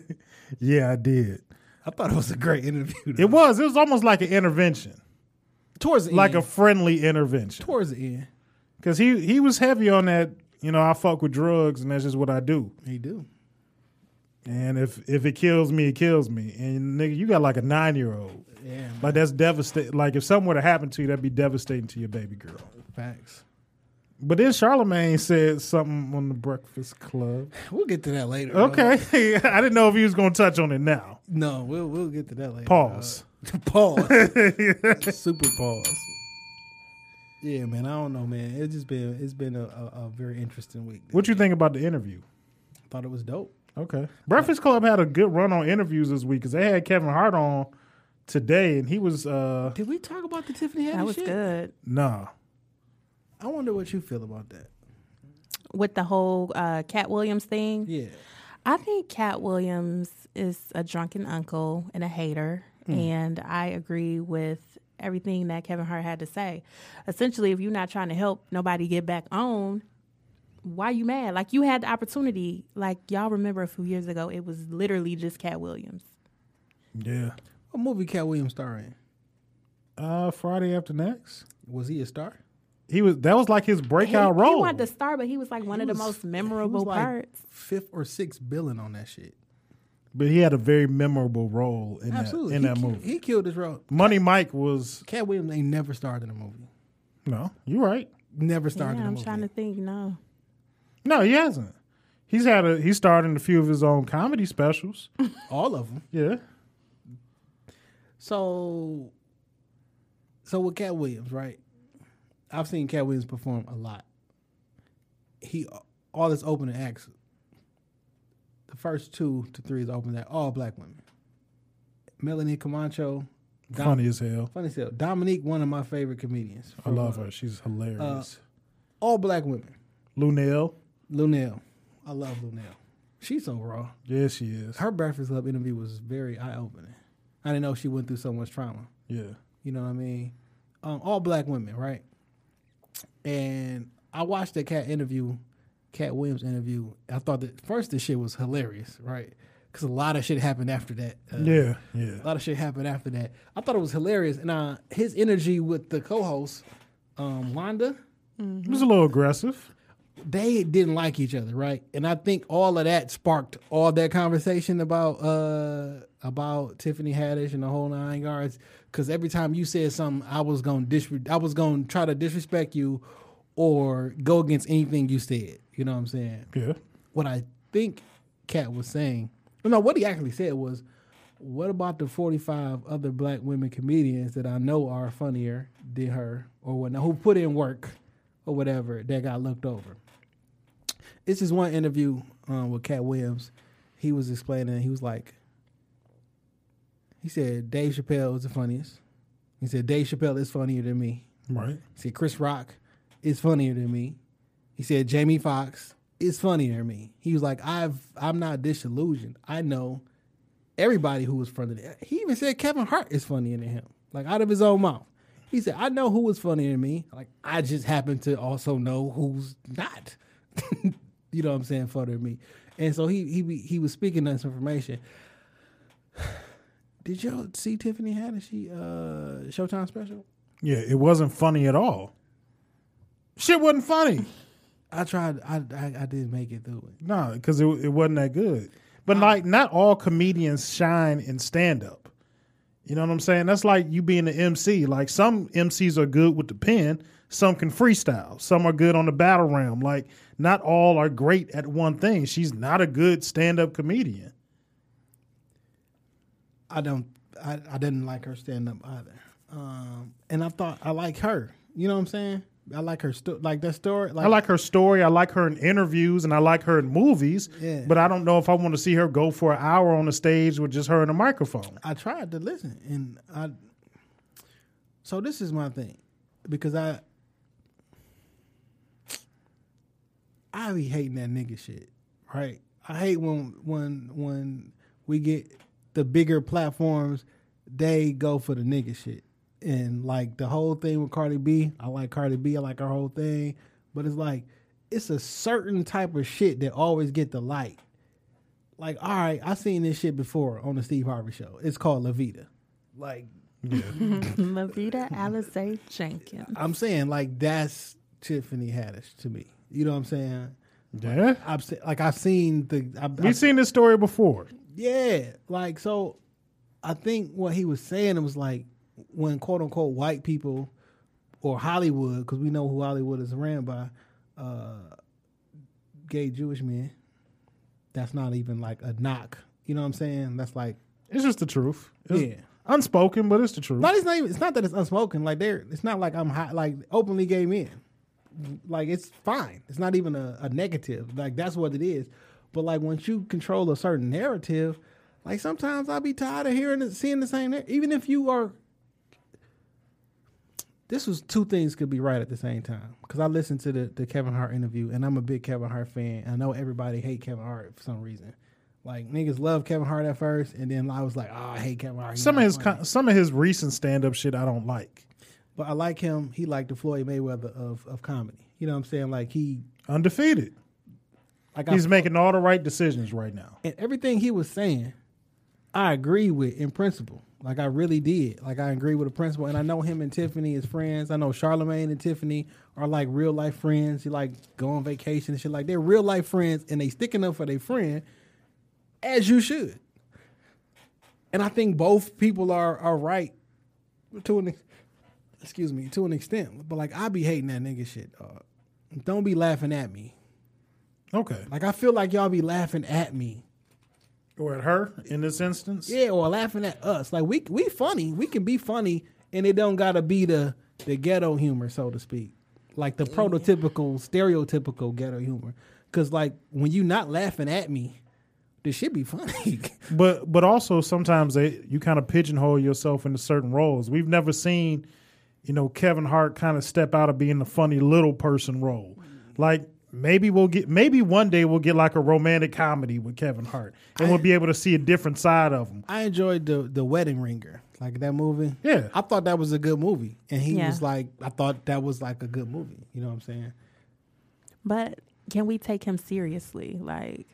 Yeah, I did. I thought it was a great interview. though. It was. It was almost like an intervention, towards the end. like a friendly intervention. towards the end. Because he he was heavy on that. You know, I fuck with drugs, and that's just what I do. He do. And if if it kills me, it kills me. And nigga, you got like a nine year old. Yeah, man. Like that's devastating. Like if something were to happen to you, that'd be devastating to your baby girl. facts. But then Charlemagne said something on the Breakfast Club. We'll get to that later. Okay, I didn't know if he was going to touch on it now. No, we'll we'll get to that later. Pause. Uh, pause. Super pause. Yeah, man. I don't know, man. It's just been it's been a, a, a very interesting week. What you think about the interview? I thought it was dope. Okay, Breakfast Club had a good run on interviews this week because they had Kevin Hart on today, and he was uh Did we talk about the Tiffany Haddish That was shit? good. nah. I wonder what you feel about that. With the whole uh, Katt Williams thing, Yeah. I think Katt Williams is a drunken uncle and a hater, and I agree with everything that Kevin Hart had to say. Essentially, if you're not trying to help nobody get back on, why you mad? Like you had the opportunity. Like y'all remember a few years ago, it was literally just Katt Williams. Yeah, What movie Katt Williams star in? Uh, Friday after next. Was he a star? He was that was like his breakout he role. He wanted to star, but he was like one of the was- most he memorable was like parts. Fifth or sixth billing on that shit. but he had a very memorable role in Absolutely. that in he, that ki- movie. He killed his role. Money Mike was Katt Williams ain't never starred in a movie. no, you're right. Never starred Yeah, in a I'm movie. trying to think. No, No, he hasn't. He's had a he starred in a few of his own comedy specials. All of them. yeah. So, so with Katt Williams, right? I've seen Katt Williams perform a lot. He all his opening acts. The first two to three is opening act, all black women. Melanie Camacho, Dom- Funny as hell. funny as hell. Dominique, one of my favorite comedians. I love her. She's hilarious. All black women. Luenell. Luenell, I love Luenell. She's so raw. Yeah, she is. Her Breakfast Club interview was very eye opening. I didn't know she went through so much trauma. Yeah. You know what I mean? Um, all black women, right? And I watched that cat interview, Katt Williams interview. I thought that first the shit was hilarious, right? Because a lot of shit happened after that. Uh, Yeah. Yeah. a lot of shit happened after that. I thought it was hilarious, and uh, his energy with the co-host, um, Wanda, It was a little aggressive. They didn't like each other, right? And I think all of that sparked all that conversation about uh about Tiffany Haddish and the whole nine yards. Because every time you said something, I was gonna disre- I was gonna try to disrespect you or go against anything you said. You know what I'm saying? Yeah. What I think Katt was saying, no, what he actually said was, "What about the 45 other black women comedians that I know are funnier than her, or whatnot, who put in work, or whatever that got looked over?" This is one interview um, with Katt Williams. He was explaining. He was like, he said Dave Chappelle is the funniest. He said Dave Chappelle is funnier than me. Right. He said Chris Rock is funnier than me. He said Jamie Foxx is funnier than me. He was like, I've I'm not disillusioned. I know everybody who was funnier than He even said Kevin Hart is funnier than him. Like out of his own mouth. He said, I know who was funnier than me. Like I just happen to also know who's not. you know what I'm saying, than me. And so he he he was speaking this information. Did y'all see Tiffany Haddish uh Showtime special? Yeah. It wasn't funny at all. Shit wasn't funny. I tried. I, I I didn't make it through it. No, because it, it wasn't that good. But like, not all comedians shine in stand up. You know what I'm saying? That's like you being an MC. Like some MCs are good with the pen, some can freestyle, some are good on the battle realm. Like not all are great at one thing. She's not a good stand up comedian. I don't. I, I didn't like her stand up either. Um, and I thought I like her. You know what I'm saying? I like her. Sto- like that story. Like, I like her story. I like her in interviews, and I like her in movies. Yeah. But I don't know if I want to see her go for an hour on the stage with just her and a microphone. I tried to listen, and I. So this is my thing, because I. I be hating that nigga shit, right? I hate when when when we get the bigger platforms, they go for the nigga shit, and like the whole thing with Cardi B. I like Cardi B. I like her whole thing, but it's like it's a certain type of shit that always get the light. Like, all right, I seen this shit before on the Steve Harvey show. It's called La Vida. Like, Lovita Alizé Jenkins. I'm saying, like that's Tiffany Haddish to me. You know what I'm saying? Yeah. I've se- like I've seen the. I've, We've I've- seen this story before. Yeah, like so. I think what he was saying it was like when quote unquote white people or Hollywood, because we know who Hollywood is ran by, uh, gay Jewish men. That's not even like a knock. You know what I'm saying? That's like It's just the truth. It's Yeah. Unspoken, but it's the truth. not. It's not even. It's not that it's unspoken. Like they're. It's not like I'm high, like openly gay men. Like it's fine. It's not even a, a negative. Like that's what it is. But like once you control a certain narrative, like sometimes I'll be tired of hearing it, seeing the same. Even if you are. This was two things could be right at the same time because I listened to the, the Kevin Hart interview and I'm a big Kevin Hart fan. I know everybody hate Kevin Hart for some reason. Like niggas love Kevin Hart at first, and then I was like, "Oh, I hate Kevin Hart." He's some of his con- some of his recent stand up shit I don't like. But I like him. He like the Floyd Mayweather of, of comedy. You know what I'm saying? Like he Undefeated. like He's I, making all the right decisions right now. and everything he was saying, I agree with in principle. Like I really did. Like I agree with the principle. and I know him and Tiffany is friends. I know Charlemagne and Tiffany are like real life friends. You like go on vacation and shit. Like they're real life friends, and they sticking up for their friend, as you should. And I think both people are are right to an excuse me to an extent. But like I be hating that nigga shit. Dog. Don't be laughing at me. Okay. Like I feel like y'all be laughing at me. Or at her in this instance. Yeah, or laughing at us. Like we we funny. We can be funny, and it don't gotta be the the ghetto humor, so to speak. Like the prototypical, stereotypical ghetto humor. Cause like when you not laughing at me, this shit be funny. But but also sometimes they you kind of pigeonhole yourself into certain roles. We've never seen, you know, Kevin Hart kind of step out of being the funny little person role. Like maybe we'll get maybe one day we'll get like a romantic comedy with Kevin Hart, and we'll be able to see a different side of him. I enjoyed the the Wedding Ringer, like that movie. Yeah. I thought that was a good movie, and he Yeah. was like, I thought that was like a good movie. You know what I'm saying? But can we take him seriously? Like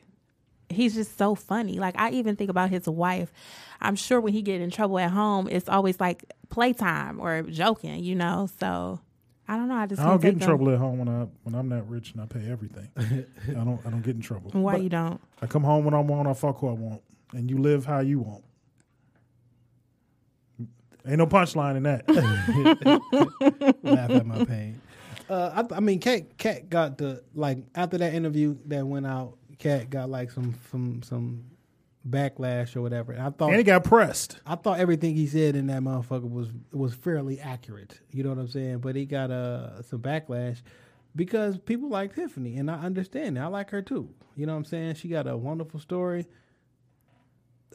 he's just so funny. Like I even think about his wife. I'm sure when he get in trouble at home, it's always like playtime or joking, you know. So I don't know. I just I don't get in him. trouble at home when I when I'm not rich and I pay everything. I don't I don't get in trouble. Why But you don't? I come home when I want. I fuck who I want, and you live how you want. Ain't no punchline in that. laugh at my pain. Uh, I, I mean, Katt Katt got the like after that interview that went out. Katt got like some some some backlash or whatever. And I thought and he got pressed. I thought everything he said in that motherfucker was was fairly accurate. You know what I'm saying? But he got uh some backlash because people like Tiffany, and I understand. It. I like her too. You know what I'm saying? She got a wonderful story,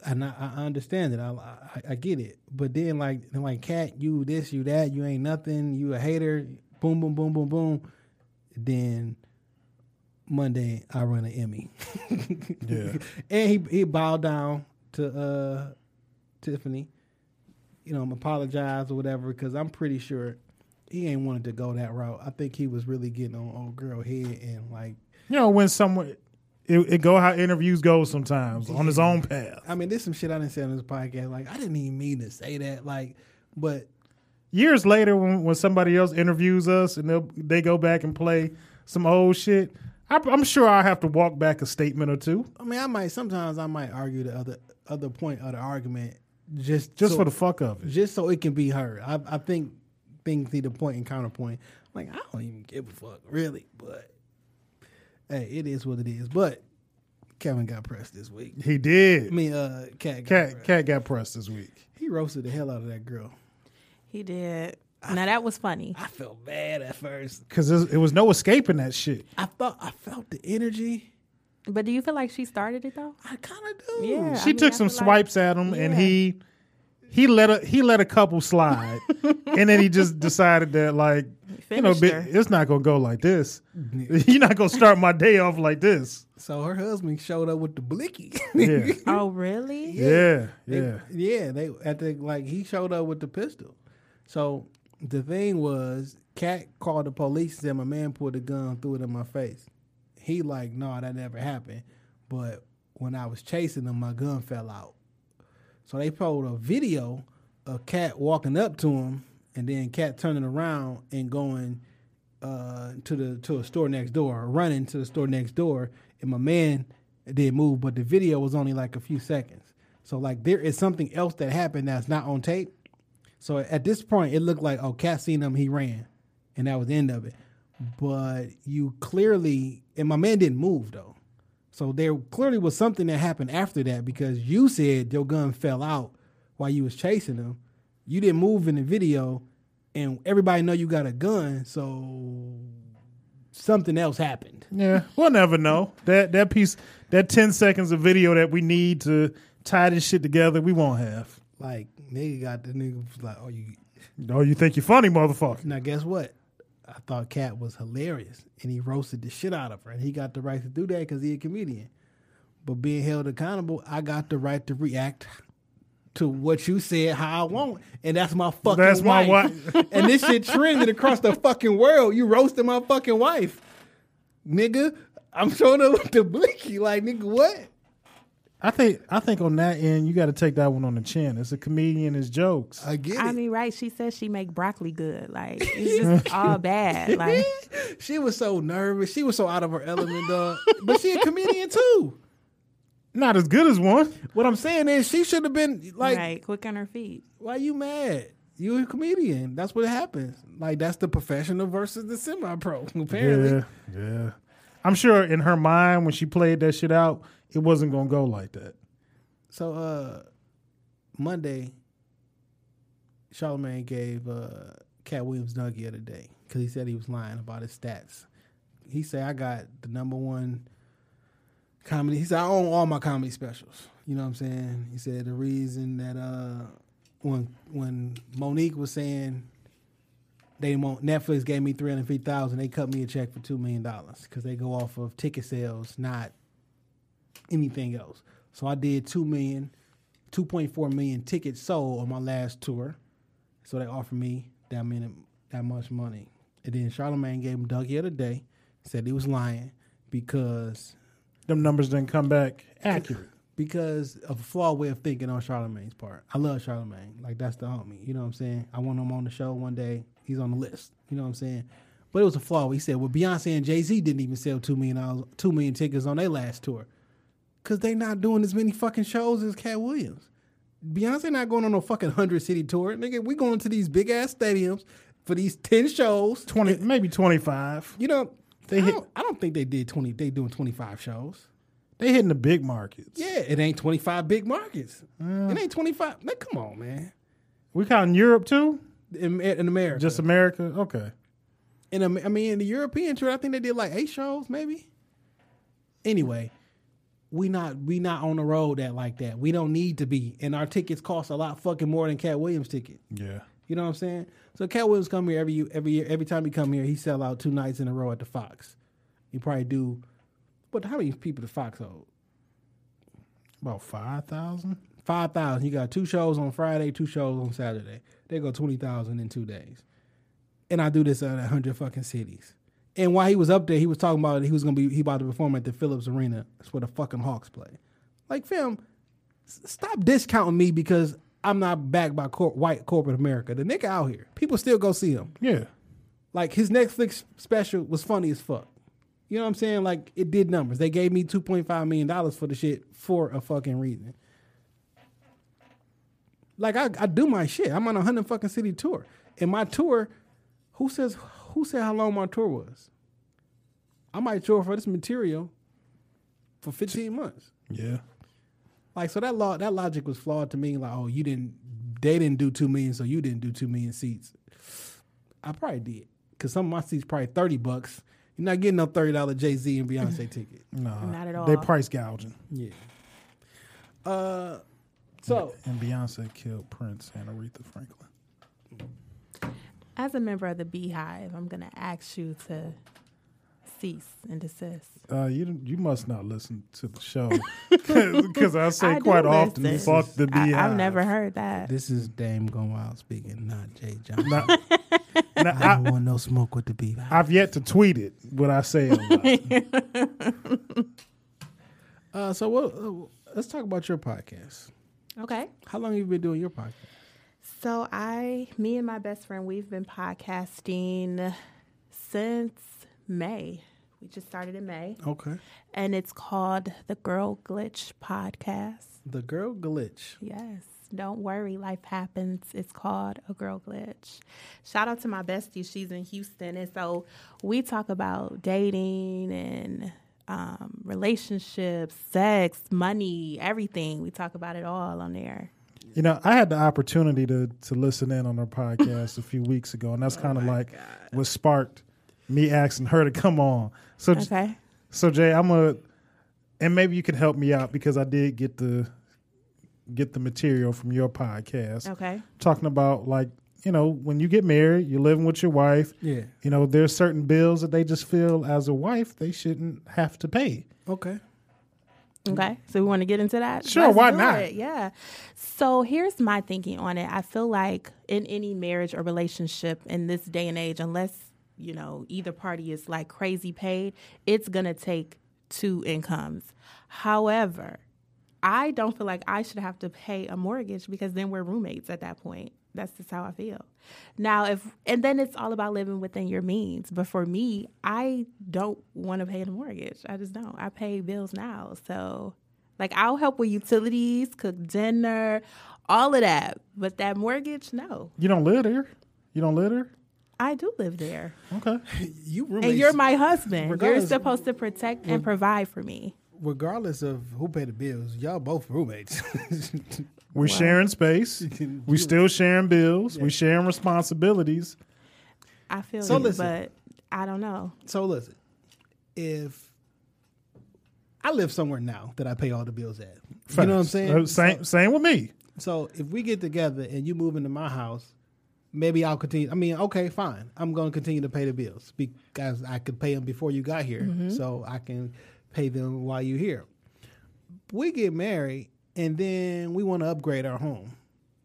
and I, I understand it. I, I I get it. But then like then like Katt, you this, you that, you ain't nothing. You a hater. Boom, boom, boom, boom, boom. Then Monday I run an Emmy. Yeah. and he he bowed down to uh Tiffany. You know, apologize or whatever because I'm pretty sure he ain't wanted to go that route. I think he was really getting on old girl head and like You know when someone it, it go how interviews go sometimes on his own path. I mean, there's some shit I didn't say on this podcast. Like I didn't even mean to say that. Like, but Years later, when when somebody else interviews us and they they go back and play some old shit, I, I'm sure I have to walk back a statement or two I mean, I might sometimes I might argue the other other point of the argument just just so- for the fuck of it. just so it can be heard. I, I think things need a point and counterpoint. Like I don't even give a fuck really, but hey, it is what it is. But Kevin got pressed this week. He did. I mean, uh, Katt got Katt. Katt got pressed this week. He roasted the hell out of that girl. He did. Now that was funny. I felt bad at first. Cause there's- it was no escaping that shit. I thought I felt the energy. But do you feel like she started it though? I kind of do. Yeah. She I mean, took I some feel like- swipes at him, and he he let a he let a couple slide, and then he just decided that like you know, her. it's not gonna go like this. You're not gonna start my day off like this. So her husband showed up with the blicky. Yeah, Oh really? yeah, They- yeah. yeah. They at the like he showed up with the pistol. So the thing was, Katt called the police and said my man pulled a gun, threw it in my face. He like, no, that never happened. But when I was chasing him, my gun fell out. So they pulled a video of Katt walking up to him, and then Katt turning around and going uh, to the to a store next door, running to the store next door, and my man did move, but the video was only like a few seconds. So like there is something else that happened that's not on tape. So at this point, it looked like oh, Katt seen him, he ran, and that was the end of it. But you clearly, and my man didn't move though. So there clearly was something that happened after that because you said your gun fell out while you was chasing him. You didn't move in the video, and everybody know you got a gun. So something else happened. Yeah, we'll never know. That that piece, that ten seconds of video that we need to tie this shit together, we won't have. Like nigga got the nigga was like, oh you. Oh, you think you're funny, motherfucker? Now guess what? I thought Katt was hilarious, and he roasted the shit out of her, and he got the right to do that because he a comedian. But being held accountable, I got the right to react to what you said how I want, and that's my fucking That's my wife. wife. and this shit trended across the fucking world. You roasted my fucking wife, nigga. I'm showing up with the blinky, like nigga, what? I think I think on that end you got to take that one on the chin. It's a comedian, his jokes. I get I it. mean, right? She says she make broccoli good. Like it's just all bad. Like she was so nervous. She was so out of her element, dog. but she a comedian too. Not as good as one. What I'm saying is, she should have been like, right, quick on her feet. "Why you mad? You a comedian. That's what happens. Like that's the professional versus the semi-pro. Apparently, Yeah, yeah. I'm sure in her mind when she played that shit out, it wasn't gonna go like that. So uh Monday, Charlemagne gave uh Katt Williams of the day because he said he was lying about his stats. He said I got the number one comedy. He said I own all my comedy specials. You know what I'm saying? He said the reason that uh when when Mo'Nique was saying they won't Netflix gave me three hundred fifty thousand, they cut me a check for two million dollars because they go off of ticket sales, not anything else. So I did two million, 2.4 million tickets sold on my last tour. So they offered me that many, that much money. And then Charlemagne gave him Donkey of the day, said he was lying because Them numbers didn't come back accurate. because of a flawed way of thinking on Charlemagne's part. I love Charlemagne. Like that's the homie. You know what I'm saying? I want him on the show one day. He's on the list. You know what I'm saying? But it was a flaw. He said, well, Beyonce and Jay Z didn't even sell two million dollars, two million tickets on their last tour, because they not doing as many fucking shows as Katt Williams. Beyonce not going on no fucking hundred city tour, nigga. We going to these big ass stadiums for these ten shows. Twenty, maybe twenty five. You know, They I, hit- don't, I don't think they did twenty. They doing twenty five shows. They hitting the big markets. Yeah, it ain't 25 big markets. It ain't 25. Like, come on, man. We counting Europe too? In, in America. Just America? Okay. in I mean, in the European tour, I think they did like eight shows, maybe. Anyway, we not we not on the road that like that. We don't need to be, and our tickets cost a lot fucking more than Katt Williams' ticket. Yeah. You know what I'm saying? So Katt Williams come here every every year. Every time he come here, he sell out two nights in a row at the Fox. He probably do. But how many people the Fox hold? About five thousand? Five thousand. You got two shows on Friday, two shows on Saturday. They go twenty thousand in two days. And I do this at a hundred fucking cities. And while he was up there, he was talking about he was gonna be he about to perform at the Philips Arena. That's where the fucking Hawks play. Like, fam, stop discounting me because I'm not backed by cor- white corporate America. The nigga out here, people still go see him. Yeah. Like his Netflix special was funny as fuck. You know what I'm saying? Like it did numbers. They gave me two point five million dollars for the shit for a fucking reason. Like I, I do my shit. I'm on a hundred fucking city tour. And my tour, who says who said how long my tour was? I might tour for this material for 15 months. Yeah. Like so that law that logic was flawed to me. Like, oh, you didn't they didn't do two million, so you didn't do two million seats. I probably did. Cause some of my seats probably 30 bucks. You're not getting no thirty dollar Jay Z and Beyonce ticket. Nah. Not at all. They price gouging. Yeah. Uh so And Beyonce killed Prince and Aretha Franklin. As a member of the Beehive, I'm gonna ask you to cease and desist. Uh, you you must not listen to the show because I say I quite often, listen. "Fuck the I, beehive." I've never heard that. this is Dame Gone Wild speaking, not Jay Johnson. Now, I don't want no smoke with the Beehive. I, I've yet to tweet it, but I say it. Uh so what uh, let's talk about your podcast. Okay. How long have you been doing your podcast? So I, me and my best friend, we've been podcasting since May. We just started in May, Okay. and it's called the Girl Glitch Podcast. The Girl Glitch. Yes. Don't worry, life happens. It's called a girl glitch. Shout out to my bestie. She's in Houston. And so we talk about dating and um, relationships, sex, money, everything. We talk about it all on there. You know, I had the opportunity to to listen in on her podcast a few weeks ago, and that's oh kind of like what sparked me asking her to come on. So, Okay. so Jay, I'm a, and maybe you can help me out because I did get the get the material from your podcast Okay. talking about like you know when you get married, you're living with your wife. Yeah. You know, there's certain bills that they just feel as a wife they shouldn't have to pay. Okay. Okay. So we want to get into that? Sure, why not? it. Yeah. So here's my thinking on it. I feel like in any marriage or relationship in this day and age, unless, you know, either party is like crazy paid, it's going to take two incomes. However, I don't feel like I should have to pay a mortgage because then we're roommates at that point. That's just how I feel. Now, if and then it's all about living within your means. But for me, I don't want to pay the mortgage. I just don't. I pay bills now, so like I'll help with utilities, cook dinner, all of that. But that mortgage, no. You don't live there. You don't live there. I do live there, Okay. You roommates, and you're my husband. You're supposed to protect and provide for me. regardless of who paid the bills, y'all both roommates. We're sharing space. We still sharing bills. We sharing responsibilities. I feel So you, listen. but I don't know. so listen, if I live somewhere now that I pay all the bills at, you know what I'm saying? Uh, Same, same with me. So if we get together and you move into my house, maybe I'll continue. I mean, okay, fine. I'm going to continue to pay the bills because I could pay them before you got here, so I can pay them while you're here. We get married and then we want to upgrade our home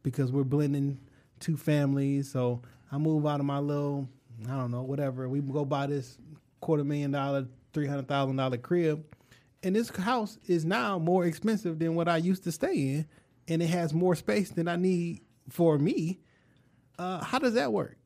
because we're blending two families. So I move out of my little, I don't know, whatever. We go buy this quarter million dollar, three hundred thousand dollar crib, and this house is now more expensive than what I used to stay in, and it has more space than I need for me. Uh, how does that work?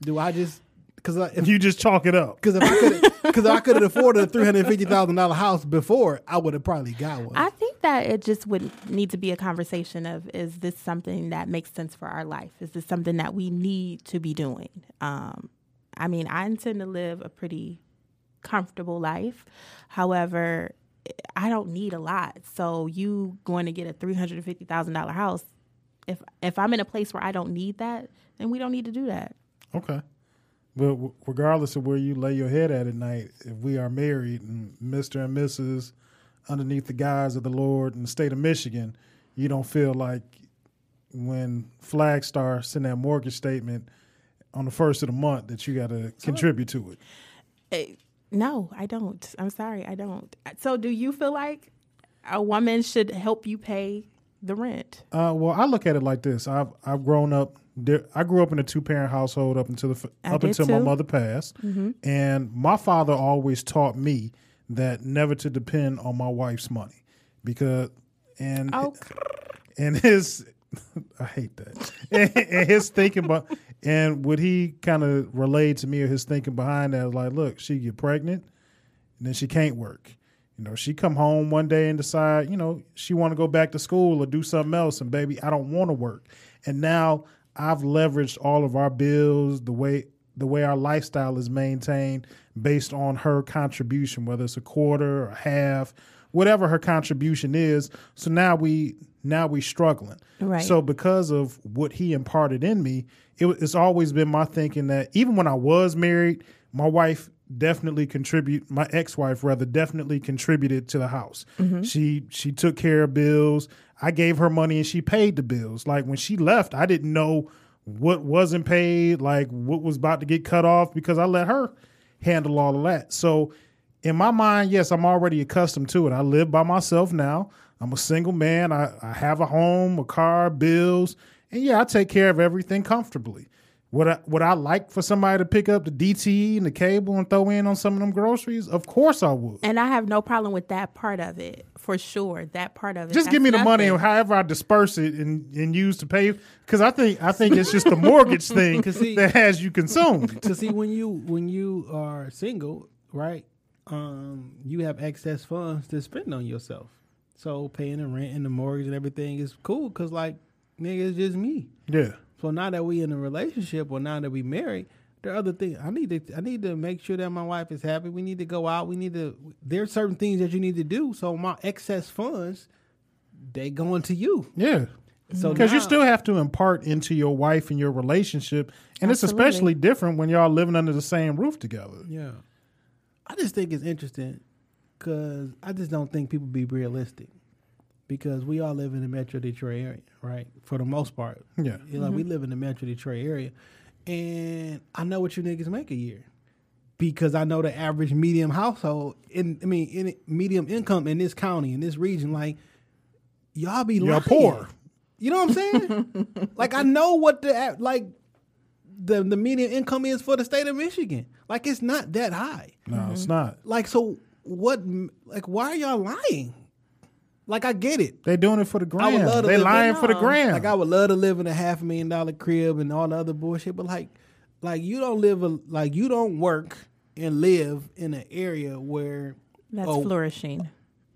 Do I just because if You just chalk it up. because if I could because I could have afforded a three hundred fifty thousand dollar house before, I would have probably got one. I think that it just would need to be a conversation of is this something that makes sense for our life? Is this something that we need to be doing? Um, I mean, I intend to live a pretty comfortable life. However, I don't need a lot. So you going to get a three hundred and fifty thousand dollar house? If if I'm in a place where I don't need that, then we don't need to do that. Okay. But regardless of where you lay your head at at night, if we are married and Mr. and Mrs. underneath the guise of the Lord in the state of Michigan, you don't feel like when Flagstar send that mortgage statement on the first of the month that you got to contribute to it. Eh, No, I don't. I'm sorry, I don't. So, do you feel like a woman should help you pay the rent? Uh, well, I look at it like this. I've I've grown up. I grew up in a two parent household up until the I up until my too. Mm-hmm. mother passed, and my father always taught me that never to depend on my wife's money. Because and Oh, and his I hate that. And, and his thinking but and what he kind of relayed to me or his thinking behind that was like look she get pregnant and then she can't work. You know she come home one day and decide you know she want to go back to school or do something else and baby I don't want to work. And now I've leveraged all of our bills the way the way our lifestyle is maintained based on her contribution whether it's a quarter or a half whatever her contribution is. So now we now we struggling. Right. so because of what he imparted in me it, it's always been my thinking that even when i was married my wife definitely contribute my ex-wife rather definitely contributed to the house. Mm-hmm. She she took care of bills. I gave her money and she paid the bills. Like when she left i didn't know what wasn't paid like what was about to get cut off because i let her handle all of that so in my mind, yes, I'm already accustomed to it. I live by myself now. I'm a single man. I, I have a home, a car, bills, and yeah, I take care of everything comfortably. Would I would I like for somebody to pick up the DTE and the cable and throw in on some of them groceries? Of course I would. and I have no problem with that part of it for sure. That part of it. Just That's give me the money, nothing. and however I disperse it and, and use to pay. Because I think I think it's just the mortgage thing see- that has you consumed. to see when you when you are single, right? Um, you have excess funds to spend on yourself. So paying the rent and the mortgage and everything is cool because like nigga, it's just me. Yeah, So now that we in a relationship or now that we married, there are other things I need to I need to make sure that my wife is happy. We need to go out. We need to there's certain things that you need to do. So my excess funds, they going to you. yeah. So Because you still have to impart into your wife and your relationship, and it's especially different when y'all living under the same roof together. Yeah. I just think it's interesting because I just don't think people be realistic because we all live in the Metro Detroit area, right? For the most part. Yeah. You know, we mm-hmm. live in the Metro Detroit area. And I know what you niggas make a year because I know the average medium household, in I mean, in medium income in this county, in this region, like, y'all be Y'all lying. poor. You know what I'm saying? like I know what the like the the median income is for the state of Michigan. Like it's not that high. No, it's mm-hmm. not. Like so what like why are y'all lying? Like I get it. They're doing it for the I would gram. They live- lying for the No. gram. Like I would love to live in a half million dollar crib and all the other bullshit, but like, like you don't live a like you don't work and live in an area where That's Oh. flourishing.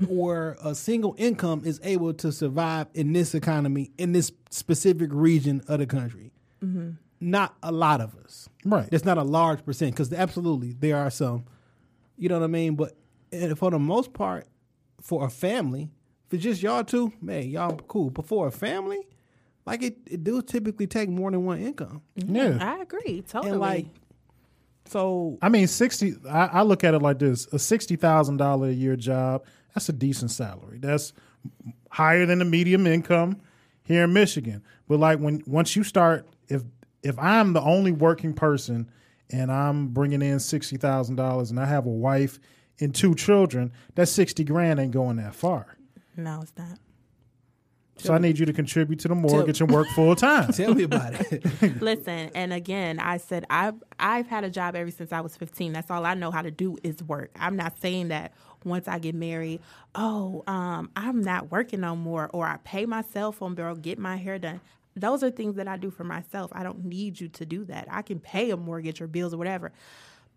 where a single income is able to survive in this economy in this specific region of the country. Mm-hmm. Not a lot of us. Right. It's not a large percent because absolutely there are some. You know what I mean? But for the most part, for a family, if it's just y'all two, man, y'all cool. But for a family, like it, it do typically take more than one income. yeah. I agree. Totally. And like, so I mean, sixty. I, I look at it like this: a sixty thousand dollar a year job. That's a decent salary. That's higher than the medium income here in Michigan. But like when once you start, if if I'm the only working person and I'm bringing in sixty thousand dollars, and I have a wife and two children, that sixty grand ain't going that far. No, it's not. So I need you to contribute to the mortgage and work full time. tell me about it. Listen, and again, I said I've I've had a job ever since I was 15. That's all I know how to do is work. I'm not saying that once I get married, oh, um, I'm not working no more, or I pay my cell phone bill, get my hair done. Those are things that I do for myself. I don't need you to do that. I can pay a mortgage or bills or whatever.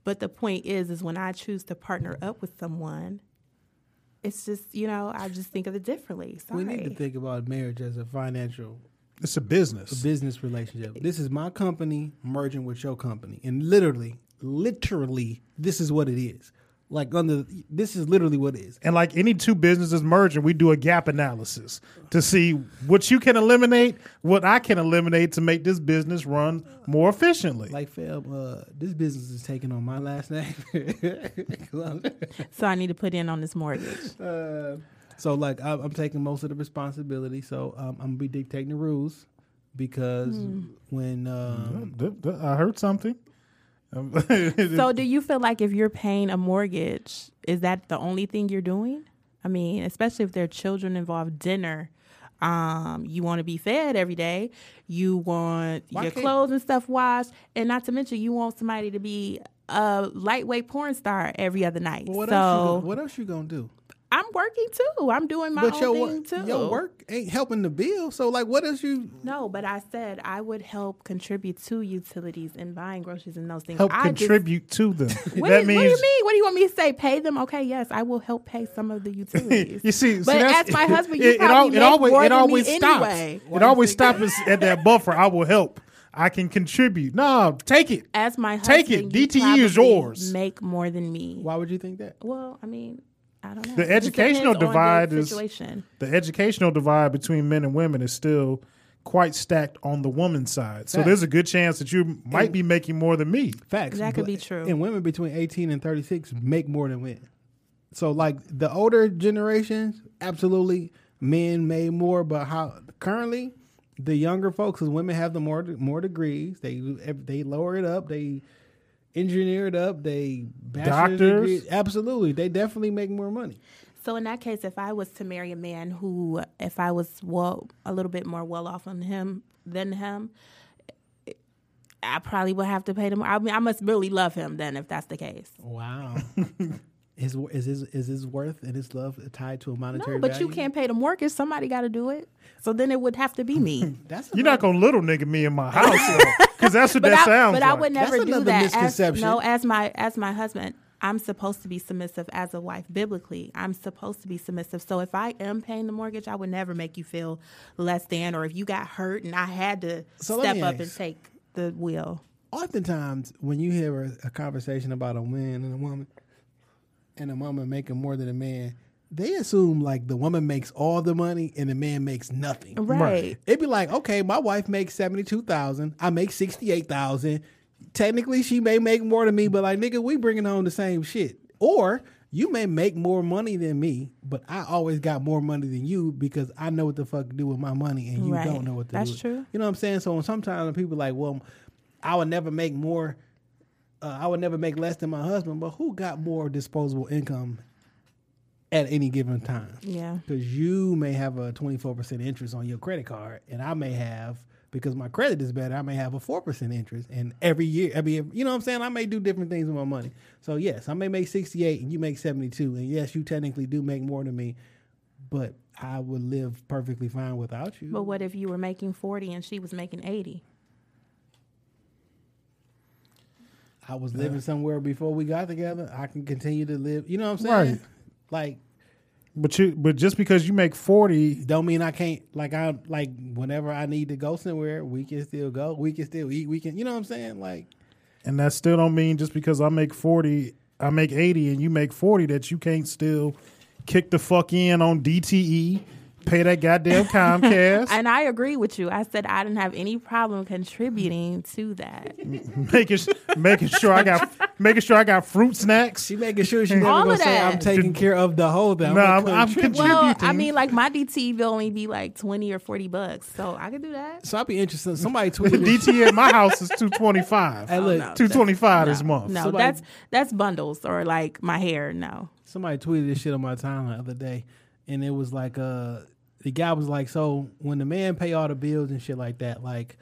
But the point is, is when I choose to partner up with someone, it's just you know I just think of it differently. Sorry. we need to think about marriage as a financial It's a business. A business relationship. This is my company merging with your company, and literally, literally, this is what it is. Like under this is literally what it is. And like any two businesses merging, we do a gap analysis to see what you can eliminate, what I can eliminate to make this business run more efficiently. Like, fam, uh, this business is taking on my last name. so I need to put in on this mortgage. Uh, so, like, I'm, I'm taking most of the responsibility. So, um, I'm gonna be dictating the rules because when um, Th- th- I heard something. So, do you feel like if you're paying a mortgage, is that the only thing you're doing? I mean, especially if there are children involved, dinner. Um, you want to be fed every day. You want Why your clothes and stuff washed, and not to mention, you want somebody to be a lightweight porn star every other night. well, what so else? You, gonna- what else you gonna do? I'm working too. I'm doing my But own your thing work, too. your work ain't helping the bill. So, like, what is you? No, but I said I would help contribute to utilities and buying groceries and those things. Help I just- contribute to them. What, that means what do you mean? What do you want me to say? Pay them? Okay, yes, I will help pay some of the utilities. You see, but see, that's- as my husband, you it, it, probably al- it make always more it than always me stops. anyway. It always stops at that buffer. I will help. I can contribute. No, take it. As my husband, Take it. you DTE is probably yours. Make more than me. Why would you think that? Well, I mean, I don't know. The educational depends on the divide is- The educational divide between men and women is still quite stacked on the woman's side. So Facts. there's a good chance that you might be making more than me. Facts. That could but- be true. And women between 18 and 36 make more than men. So, like the older generations, absolutely, men made more. But how currently, the younger folks, because women have the more more degrees, they they lower it up, they engineer it up, they Doctors. degree- absolutely, they definitely make more money. So in that case, if I was to marry a man who, if I was well a little bit more well off on him than him, I probably would have to pay them. I mean, I must really love him then, if that's the case. Wow. Is, is his is his worth and his love tied to a monetary? No, but you can't pay the mortgage. Somebody got to do it. So then it would have to be me. That's You're not gonna little nigga me in my house because that's what but that I, sounds but like. I would That's never do another that. misconception. As, no, as my as my husband, I'm supposed to be submissive as a wife. Biblically, I'm supposed to be submissive. So if I am paying the mortgage, I would never make you feel less than. Or if you got hurt and I had to So step me up and take the wheel. oftentimes when you hear a, a conversation about a man and a woman and a woman making more than a man they assume like the woman makes all the money and the man makes nothing Right. it'd be like okay my wife makes 72000 i make 68000 technically she may make more than me but like nigga we bringing home the same shit or you may make more money than me, but I always got more money than you because I know what the fuck to do with my money and you Right. don't know what to That's do. with- true. You know what I'm saying? So sometimes when people like, well, I would never make more. Uh, I would never make less than my husband. But who got more disposable income at any given time? Yeah. Because you may have a 24% interest on your credit card, and I may have because my credit is better. I may have a four percent interest, and every year, I mean, you know what I'm saying. I may do different things with my money. So yes, I may make 68, and you make 72, and yes, you technically do make more than me. but I would live perfectly fine without you. But what if you were making 40 and she was making 80? I was living uh. somewhere before we got together. I can continue to live. You know what I'm saying? Right. Like, But you, but just because you make forty, don't mean I can't. Like, I'm like whenever I need to go somewhere, we can still go. We can still eat. We can. You know what I'm saying? Like, and that still don't mean just because I make forty, I make eighty, and you make forty that you can't still kick the fuck in on DTE, pay that goddamn Comcast, And I agree with you. I said I didn't have any problem contributing to that. making making sure I got making sure I got fruit snacks. she making sure she never All gonna of say that. I'm taking care of the whole thing. No, I'm, gonna I'm contributing. Well, I mean, like my DT will only be like 20 or 40 bucks. So I could do that. so I'd be interested. Somebody tweeted. this- DT at my house is two twenty five. Hey, look, oh, no. Two twenty five this month. No, Somebody- that's that's bundles or like my hair. No. somebody tweeted this shit on my timeline the other day, and it was like, uh, the guy was like, so when the man pay all the bills and shit like that, like,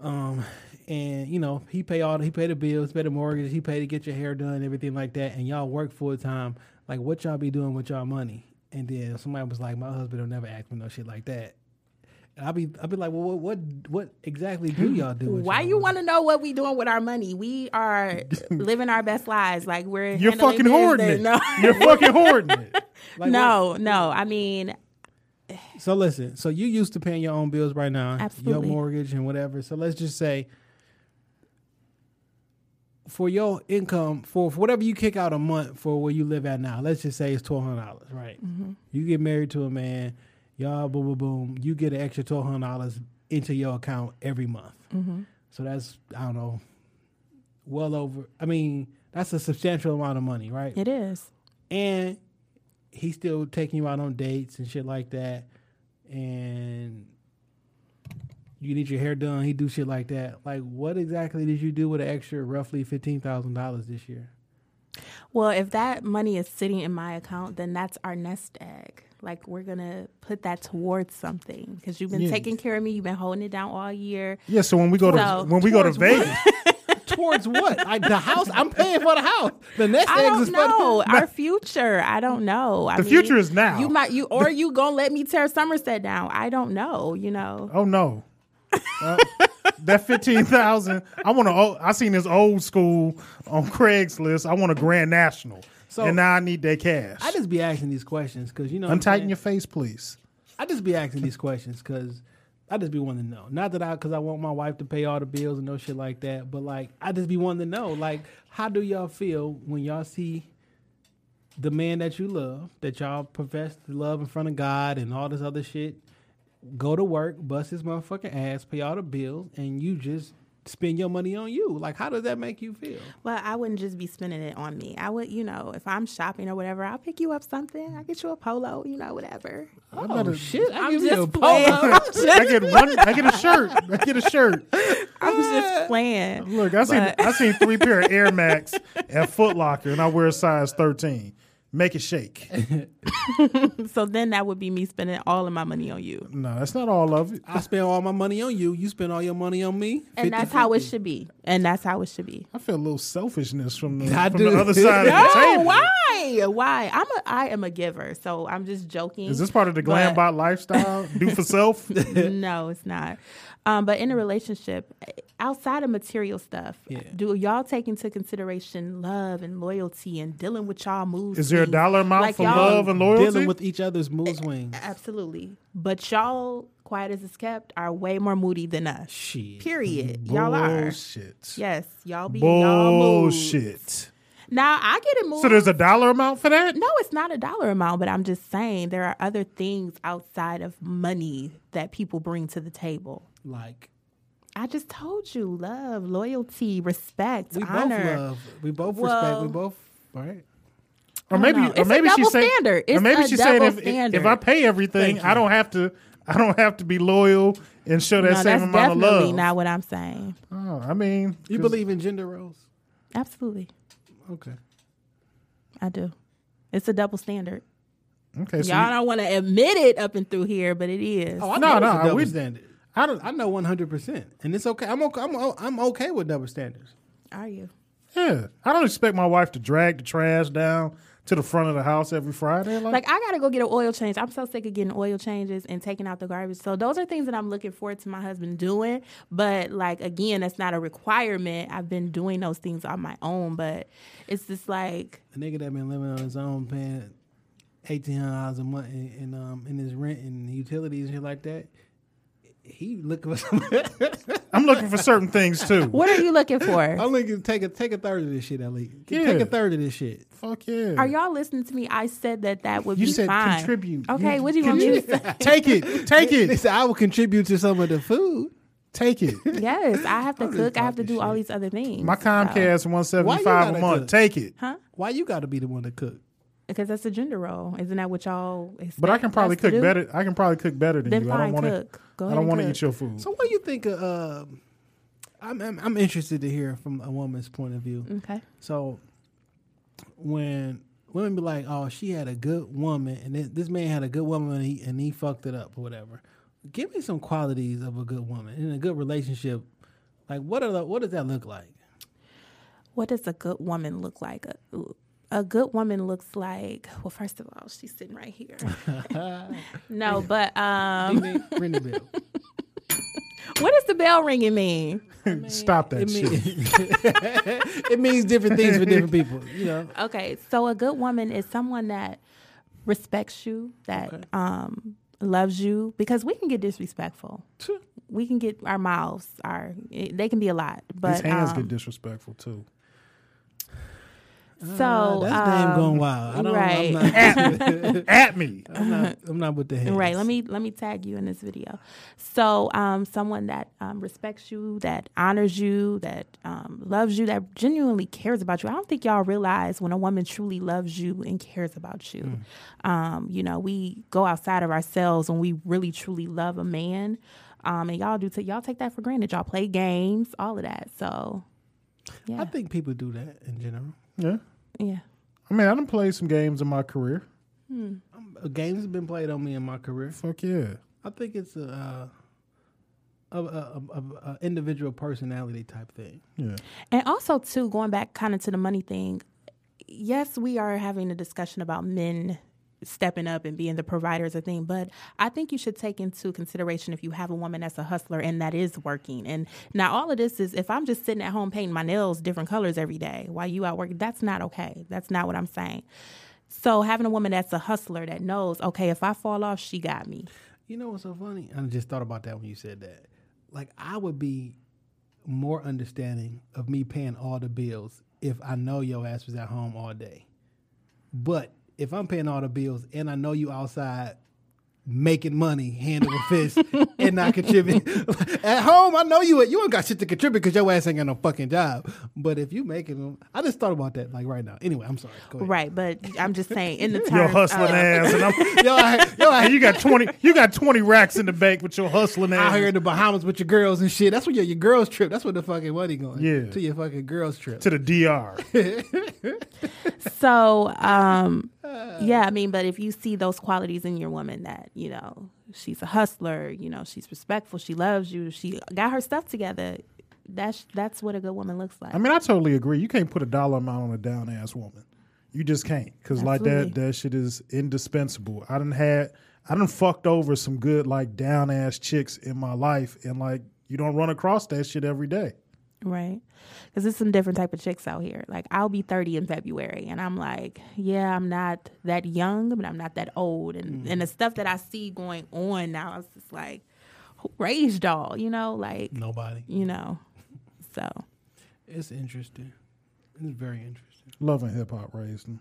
um, and you know he pay all the, he pay the bills, pay the mortgage, he pay to get your hair done, everything like that, and y'all work full time, like what y'all be doing with y'all money? And then somebody was like, my husband will never ask me no shit like that. And I'll be, I'll be like, well, what, what, what exactly do y'all do? with Why y'all you want to know what we doing with our money? We are living our best lives. Like we're You're fucking hoarding it. No, You're fucking hoarding it. Like, no, no. I mean, So listen, so you used to paying your own bills right now, Absolutely. your mortgage and whatever. So let's just say for your income, for, for whatever you kick out a month for where you live at now, let's just say it's twelve hundred dollars, right? Mm-hmm. You get married to a man, y'all boom boom boom, you get an extra twelve hundred dollars into your account every month. Mm-hmm. So that's I don't know, well over. I mean, that's a substantial amount of money, right? it is. and he's still taking you out on dates and shit like that and you need your hair done he do shit like that like what exactly did you do with an extra roughly $15000 this year Well, if that money is sitting in my account, then that's our nest egg. Like we're gonna put that towards something because you've been Yeah. taking care of me. You've been holding it down all year. Yeah, so when we go to when we go to? Vegas, towards what like the house i'm paying for the house the next I eggs is don't for know our future. I don't know. I The mean, future is now. You might you or you gonna let me tear Somerset down? I don't know. You know. oh no, Uh, that fifteen thousand. I want to. I seen this old school on Craigslist. I want a Grand National, So- and now I need that cash. i just be asking these questions because you know I'm Untighten your face, please. I just be asking these questions because I just be wanting to know. Not that I, because I want my wife to pay all the bills and no shit like that. But like, I just be wanting to know, like, how do y'all feel when y'all see the man that you love, that y'all profess to love in front of God and all this other shit, go to work, bust his motherfucking ass, pay all the bills, and you just spend your money on you? Like, how does that make you feel? Well, I wouldn't just be spending it on me. I would, you know, if I'm shopping or whatever, I'll pick you up something. I'll get you a polo, you know, whatever. Oh shit! I I'm give you a just playing. polo. I get one. I get a shirt. I get a shirt. I was just playing. Look, I seen But- I seen three pair of Air Max at Foot Locker, and I wear a size thirteen. Make it shake. So then that would be me spending all of my money on you. No, that's not all of it. I spend all my money on you. You spend all your money on me. And that's how it should be. And that's how it should be. I feel a little selfishness from the, I from do. the other side of the No, table. why? Why? I'm a I am a giver, so I'm just joking. Is this part of the glambot bot lifestyle? Do for self? no, it's not. Um, but in a relationship, outside of material stuff, Yeah. do y'all take into consideration love and loyalty and dealing with y'all moves? Is there a dollar amount Like for love and loyalty? Dealing with each other's mood swings. Absolutely. But y'all, quiet as it's kept, are way more moody than us. Shit. Period. Y'all are. Bullshit. Yes, y'all be in y'all moods. Bullshit. Now I get it moved. So there's a dollar amount for that? No, it's not a dollar amount, but I'm just saying there are other things outside of money that people bring to the table. Like I just told you love, loyalty, respect, we honor. both love, we both Well- respect, we both right. Or maybe, know. or It's a maybe she's double saying, standard. or maybe a she's saying if, standard. if I pay everything, I don't have to, I don't have to be loyal and show that no, same that's amount of definitely love. not what I'm saying. Oh, I mean, you believe in gender roles? Absolutely, Okay. I do. It's a double standard. Okay, so Y'all you- don't want to admit it up and through here, but it is. Oh, I No, know no, it's a double we- standard. I don't. I know one hundred percent, and it's okay. I'm okay. I'm, o- I'm okay with double standards. Are you? yeah, I don't expect my wife to drag the trash down, to the front of the house every Friday. Like, Like I gotta go get an oil change. I'm so sick of getting oil changes and taking out the garbage. So those are things that I'm looking forward to my husband doing. But like again, that's not a requirement. I've been doing those things on my own, but it's just like A nigga that been living on his own, paying eighteen hundred dollars a month in, in um in his rent and utilities and shit like that. He looking for some. I'm looking for certain things too. what are you looking for? I'm looking to take a take a third of this shit at least. Yeah. Take a third of this shit. Fuck yeah. Are y'all listening to me? I said that that would You be said fine. contribute. Okay, You- what do you want me to say? Take it. Take it. Listen, I will contribute to some of the food. Take it. Yes, I have to cook. I have to talking do all these other things. My Comcast one seventy five a month. cook? Take it. huh? Why you got to be the one to cook? Because that's a gender role. Isn't that what y'all? But I can probably cook better. I can probably cook better than Then you. I don't want to. I don't want to eat your food. So what do you think of? Um, I'm, I'm I'm interested to hear from a woman's point of view. Okay. So when women be like, "Oh, she had a good woman," and this, this man had a good woman, and he and he fucked it up or whatever. Give me some qualities of a good woman in a good relationship. Like what are the, what does that look like? What does a good woman look like? A, a good woman looks like. Well, first of all, she's sitting right here. no, but um, Ding, ding, ring the bell. what does the bell ringing mean? Stop that It, shit. mean, it means different things for different people. You know. Okay, so a good woman is someone that respects you, that Okay. um, loves you, because we can get disrespectful. We can get our mouths, our they can be a lot, but These hands um, get disrespectful too. So Uh, that's damn um, going wild. I don't, right. I'm, not, At me. I'm not. I'm not with the hands. Right. Let me let me tag you in this video. So, um, someone that um, respects you, that honors you, that um, loves you, that genuinely cares about you. I don't think y'all realize when a woman truly loves you and cares about you. Um, you know, we go outside of ourselves when we really truly love a man. Um, and y'all do t- y'all take that for granted. Y'all play games, all of that. So, yeah, I think people do that in general. Yeah. Yeah. I mean, I done played some games in my career. Uh, Games have been played on me in my career. Fuck yeah. I think it's a, uh, a, a, a, a, a individual personality type thing. Yeah. And also, too, going back kind of to the money thing, yes, we are having a discussion about men stepping up and being the provider is a thing, but I think you should take into consideration if you have a woman that's a hustler and that is working. And now all of this is if I'm just sitting at home painting my nails different colors every day while you out working, that's not okay. That's not what I'm saying. So having a woman that's a hustler that knows, okay, if I fall off, she got me. You know what's so funny? I just thought about that when you said that. Like I would be more understanding of me paying all the bills if I know your ass was at home all day. But if I'm paying all the bills and I know you outside making money hand over fist and not contributing at home, I know you you ain't got shit to contribute because your ass ain't got no fucking job. But if you making them, I just thought about that like right now. Anyway, I'm sorry. Go ahead. Right, but I'm just saying in the terms Your hustling of- ass, and I'm, Yo, I, yo, I, you got twenty. You got twenty racks in the bank with your hustling ass. out ass. here in the Bahamas with your girls and shit. That's where your, your girls trip. That's where the fucking money going. Yeah. To your fucking girls trip. to the DR. So, um, yeah, I mean, but if you see those qualities in your woman that, you know, she's a hustler, you know, she's respectful, she loves you, she got her stuff together, that's that's what a good woman looks like. I mean, I totally agree. You can't put a dollar amount on a down ass woman. You just can't because like that that shit is indispensable. I done had I done fucked over some good like down ass chicks in my life, and like you don't run across that shit every day. Right? Because there's some different type of chicks out here. Like I'll be 30 in February, and I'm like, yeah, I'm not that young, but I'm not that old, and and the stuff that I see going on now, it's just like, who raised y'all, you know, like Nobody. you know, so. It's interesting. It's very interesting. Love and hip hop raised them.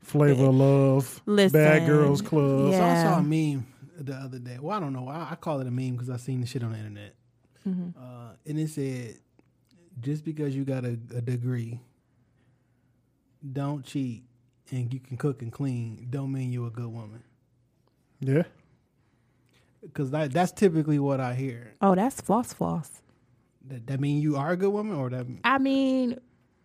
Flavor of Love, Listen, Bad Girls Club. yeah. So I saw a meme the other day. Well, I don't know. I, I call it a meme because I seen the shit on the internet. Mm-hmm. Uh, and it said, just because you got a, a degree, don't cheat, and you can cook and clean, don't mean you're a good woman. Yeah, Because that, that's typically what I hear. Oh, that's floss floss. That, that mean you are a good woman, or that I mean,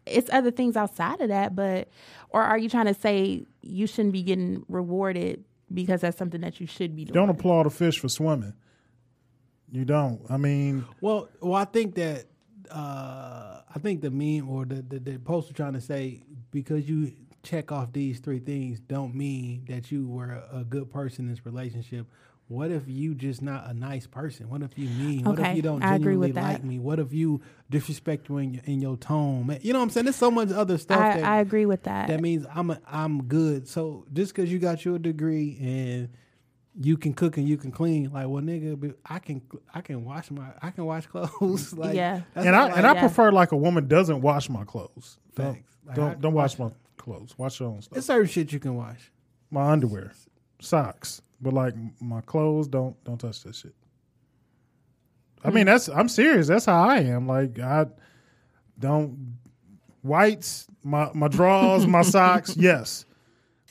it's other things outside of that, but or are you trying to say you shouldn't be getting rewarded because that's something that you should be doing? don't applaud a fish for swimming. You don't. I mean, Well, well, I think that uh, I think the meme or the, the the post was trying to say because you check off these three things don't mean that you were a, good person in this relationship. What if you just not a nice person? What if you mean? What if you don't I genuinely like me? What if you disrespect me in your, in your tone? You know what I'm saying? There's so much other stuff I, that I agree with that. that means I'm a, I'm good. So just because you got your degree and you can cook and you can clean, like well, nigga, I can I can wash my I can wash clothes. like Yeah. and I and I like- Yeah. prefer like a woman doesn't wash my clothes. Don't Like, don't, I- don't wash my clothes. Wash your own stuff. it's certain shit you can wash. my underwear, socks, but like my clothes, don't don't touch that shit. I mean, mm. that's I'm serious. That's how I am. Like I don't whites, my my drawers, my socks, yes.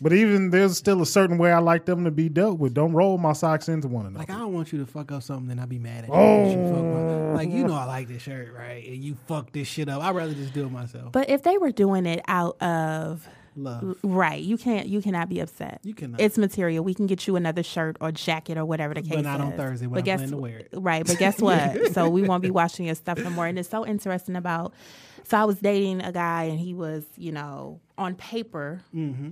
But even there's still a certain way I like them to be dealt with. Don't roll my socks into one another. Like I don't want you to fuck up something, then I be mad at you. 'cause you fuck my- oh. like you know I like this shirt, right? And you fuck this shit up. I'd rather just do it myself. but if they were doing it out of Love. right, you can't you cannot be upset. You cannot. It's material. We can get you another shirt or jacket or whatever the case But not is. on Thursday when but I'm guess, planning to wear it. Right, but guess what? so we won't be washing your stuff no more. And it's so interesting about. So I was dating a guy, and he was, you know, on paper, mm-hmm.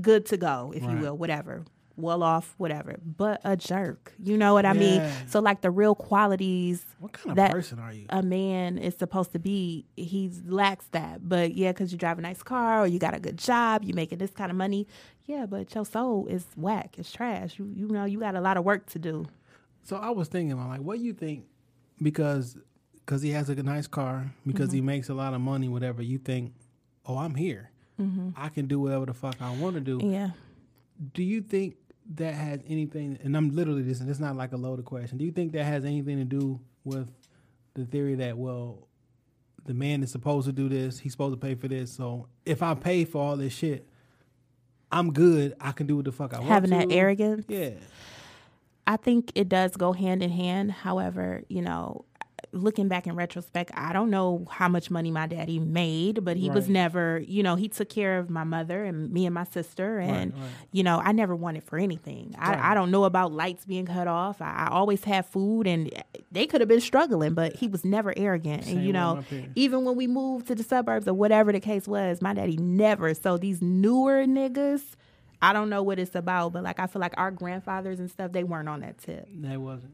Good to go, if you will, whatever, well off, whatever, but a jerk. You know what I mean? So like the real qualities What kind of that person are you? a man is supposed to be, he lacks that. But yeah, because you drive a nice car or you got a good job, you making this kind of money. Yeah, but your soul is whack. It's trash. You you know you got a lot of work to do. So I was thinking, I'm like, what do you think? Because because he has a nice car, because Mm-hmm. he makes a lot of money, whatever. You think, oh, I'm here. I can do whatever the fuck I want to do. Mm-hmm. Yeah. Do you think that has anything? And I'm literally this, and it's not like a loaded question. Do you think that has anything to do with the theory that well, the man is supposed to do this, he's supposed to pay for this. So if I pay for all this shit, I'm good. I can do what the fuck I want. Having that to. arrogance. Yeah. I think it does go hand in hand. However, you know, looking back in retrospect, I don't know how much money my daddy made, but he was never, you know, he took care of my mother and me and my sister. And, right. you know, I never wanted for anything. Right. I, I don't know about lights being cut off. I, I always had food and they could have been struggling, but he was never arrogant. Same and, you know, even when we moved to the suburbs or whatever the case was, my daddy never. So these newer niggas, I don't know what it's about, but like I feel like our grandfathers and stuff, they weren't on that tip. That wasn't.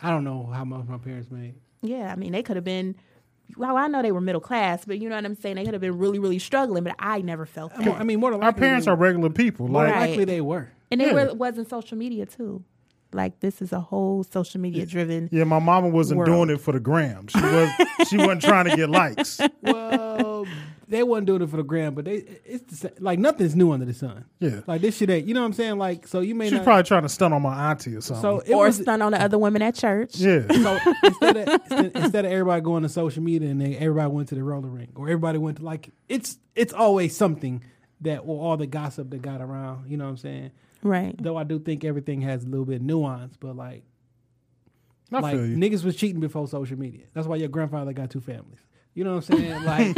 I don't know how much my parents made. Yeah, I mean, they could have been. Well, I know they were middle class, but you know what I'm saying. They could have been really, really struggling, but I never felt that. More- I mean, more than Our parents are regular people. more Like Right. likely they were. and it yeah. were, wasn't social media too. Like this is a whole social media driven. yeah, my mama wasn't World. doing it for the gram. She was she wasn't trying to get likes. Well, they wasn't doing it for the gram, but they it's the same, like nothing's new under the sun. Yeah. like this shit ain't. You know what I'm saying? Like, so you may She was not. probably trying to stun on my auntie or something. so it Or was. stun on the other women at church. yeah. So instead of instead, instead of everybody going to social media and they, everybody went to the roller rink or everybody went to like it's it's always something that or all the gossip that got around. You know what I'm saying? Right. Though I do think everything has a little bit of nuance, but like I like feel you. niggas was cheating before social media. That's why your grandfather got two families. You know what I'm saying? Like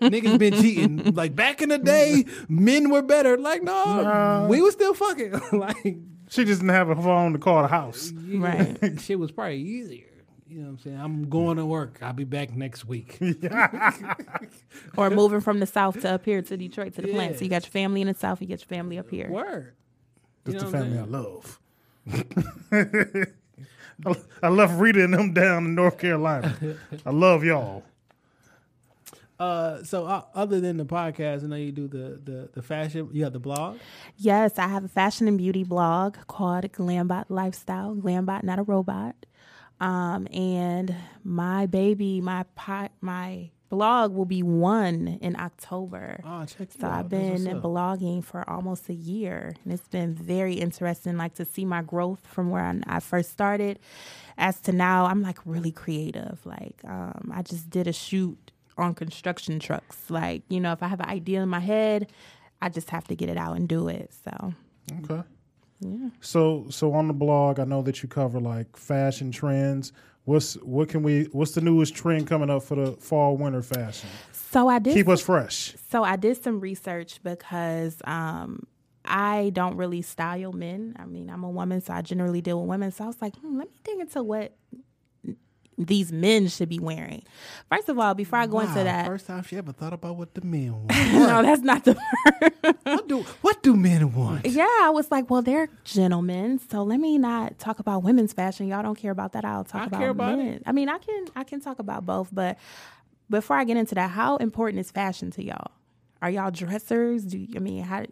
niggas been cheating. Like back in the day, men were better. Like no, Nah. we was still fucking. like She just didn't have a phone to call the house. Right. shit was probably easier. You know what I'm saying? I'm going to work. I'll be back next week. Or moving from the south to up here to Detroit to the plant. So you got your family in the south, you get your family up here. Word. You That's the family I love. I, I left Rita and them down in North Carolina. I love y'all. Uh, so uh, other than the podcast, I know you do the the the fashion. You have the blog. Yes, I have a fashion and beauty blog called Glambot Lifestyle. Glambot, not a robot. Um, and my baby, my pot, my blog will be one in October. Oh, check. So I've been blogging for almost a year, and it's been very interesting, like to see my growth from where I, I first started, as to now. I'm like really creative. Like um, I just did a shoot on construction trucks. Like you know, if I have an idea in my head, I just have to get it out and do it. So Okay. Yeah. So so on the blog, I know that you cover like fashion trends. What's what can we? What's the newest trend coming up for the fall winter fashion? so I did Keep us fresh. So I did some research because um, I don't really style men. I mean, I'm a woman, so I generally deal with women. So I was like, hmm, let me dig into what these men should be wearing. First of all, before I go into that, First time she ever thought about what the men want. no, that's not the what do what do men want? Yeah, I was like, well, they're gentlemen, so let me not talk about women's fashion. Y'all don't care about that. I'll talk I about care about men. it. I mean, I can I can talk about both, but before I get into that, how important is fashion to y'all? Are y'all dressers? Do you, I mean, how?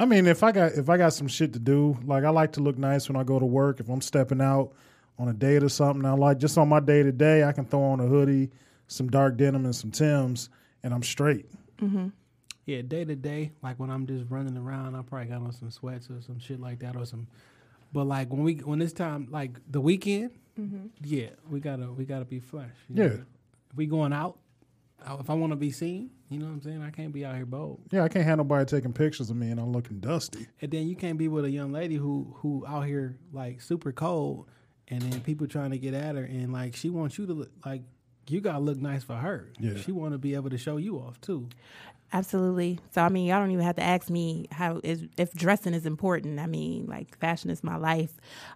I mean, if I got if I got some shit to do, like I like to look nice when I go to work. If I'm stepping out on a date or something, I like just on my day to day, I can throw on a hoodie, some dark denim, and some Tims, and I'm straight. Yeah, day to day, like when I'm just running around, I probably got on some sweats or some shit like that or some. But like when we when it's time, like the weekend, yeah, we gotta we gotta be fresh. you know? Yeah. if we going out, uh, if I want to be seen, you know what I'm saying. I can't be out here bold, Yeah, I can't have nobody taking pictures of me and I'm looking dusty. and then you can't be with a young lady who who out here like super cold, and then people trying to get at her, and like she wants you to look like. You gotta look nice for her. Yeah. She want to be able to show you off too. Absolutely. So I mean, y'all don't even have to ask me how is if dressing is important. I mean, like fashion is my life,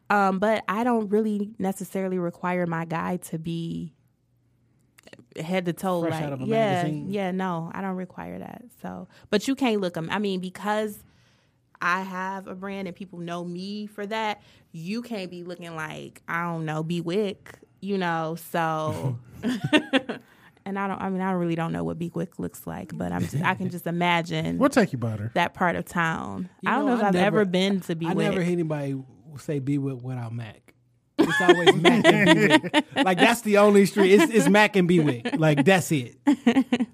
um, but I don't really necessarily require my guy to be head to toe Fresh like out of a yeah magazine. yeah no i don't require that so but you can't look them i mean because i have a brand and people know me for that you can't be looking like i don't know Bewick you know so and i don't i mean i really don't know what Bewick looks like but i'm just i can just imagine We'll take you by there. that part of town You i don't know, if I i've never- ever been to be I wick never hear anybody say be with without Mack. It's always Mack and Bewick. Like that's the only street. It's, it's Mack and Bewick. Like that's it.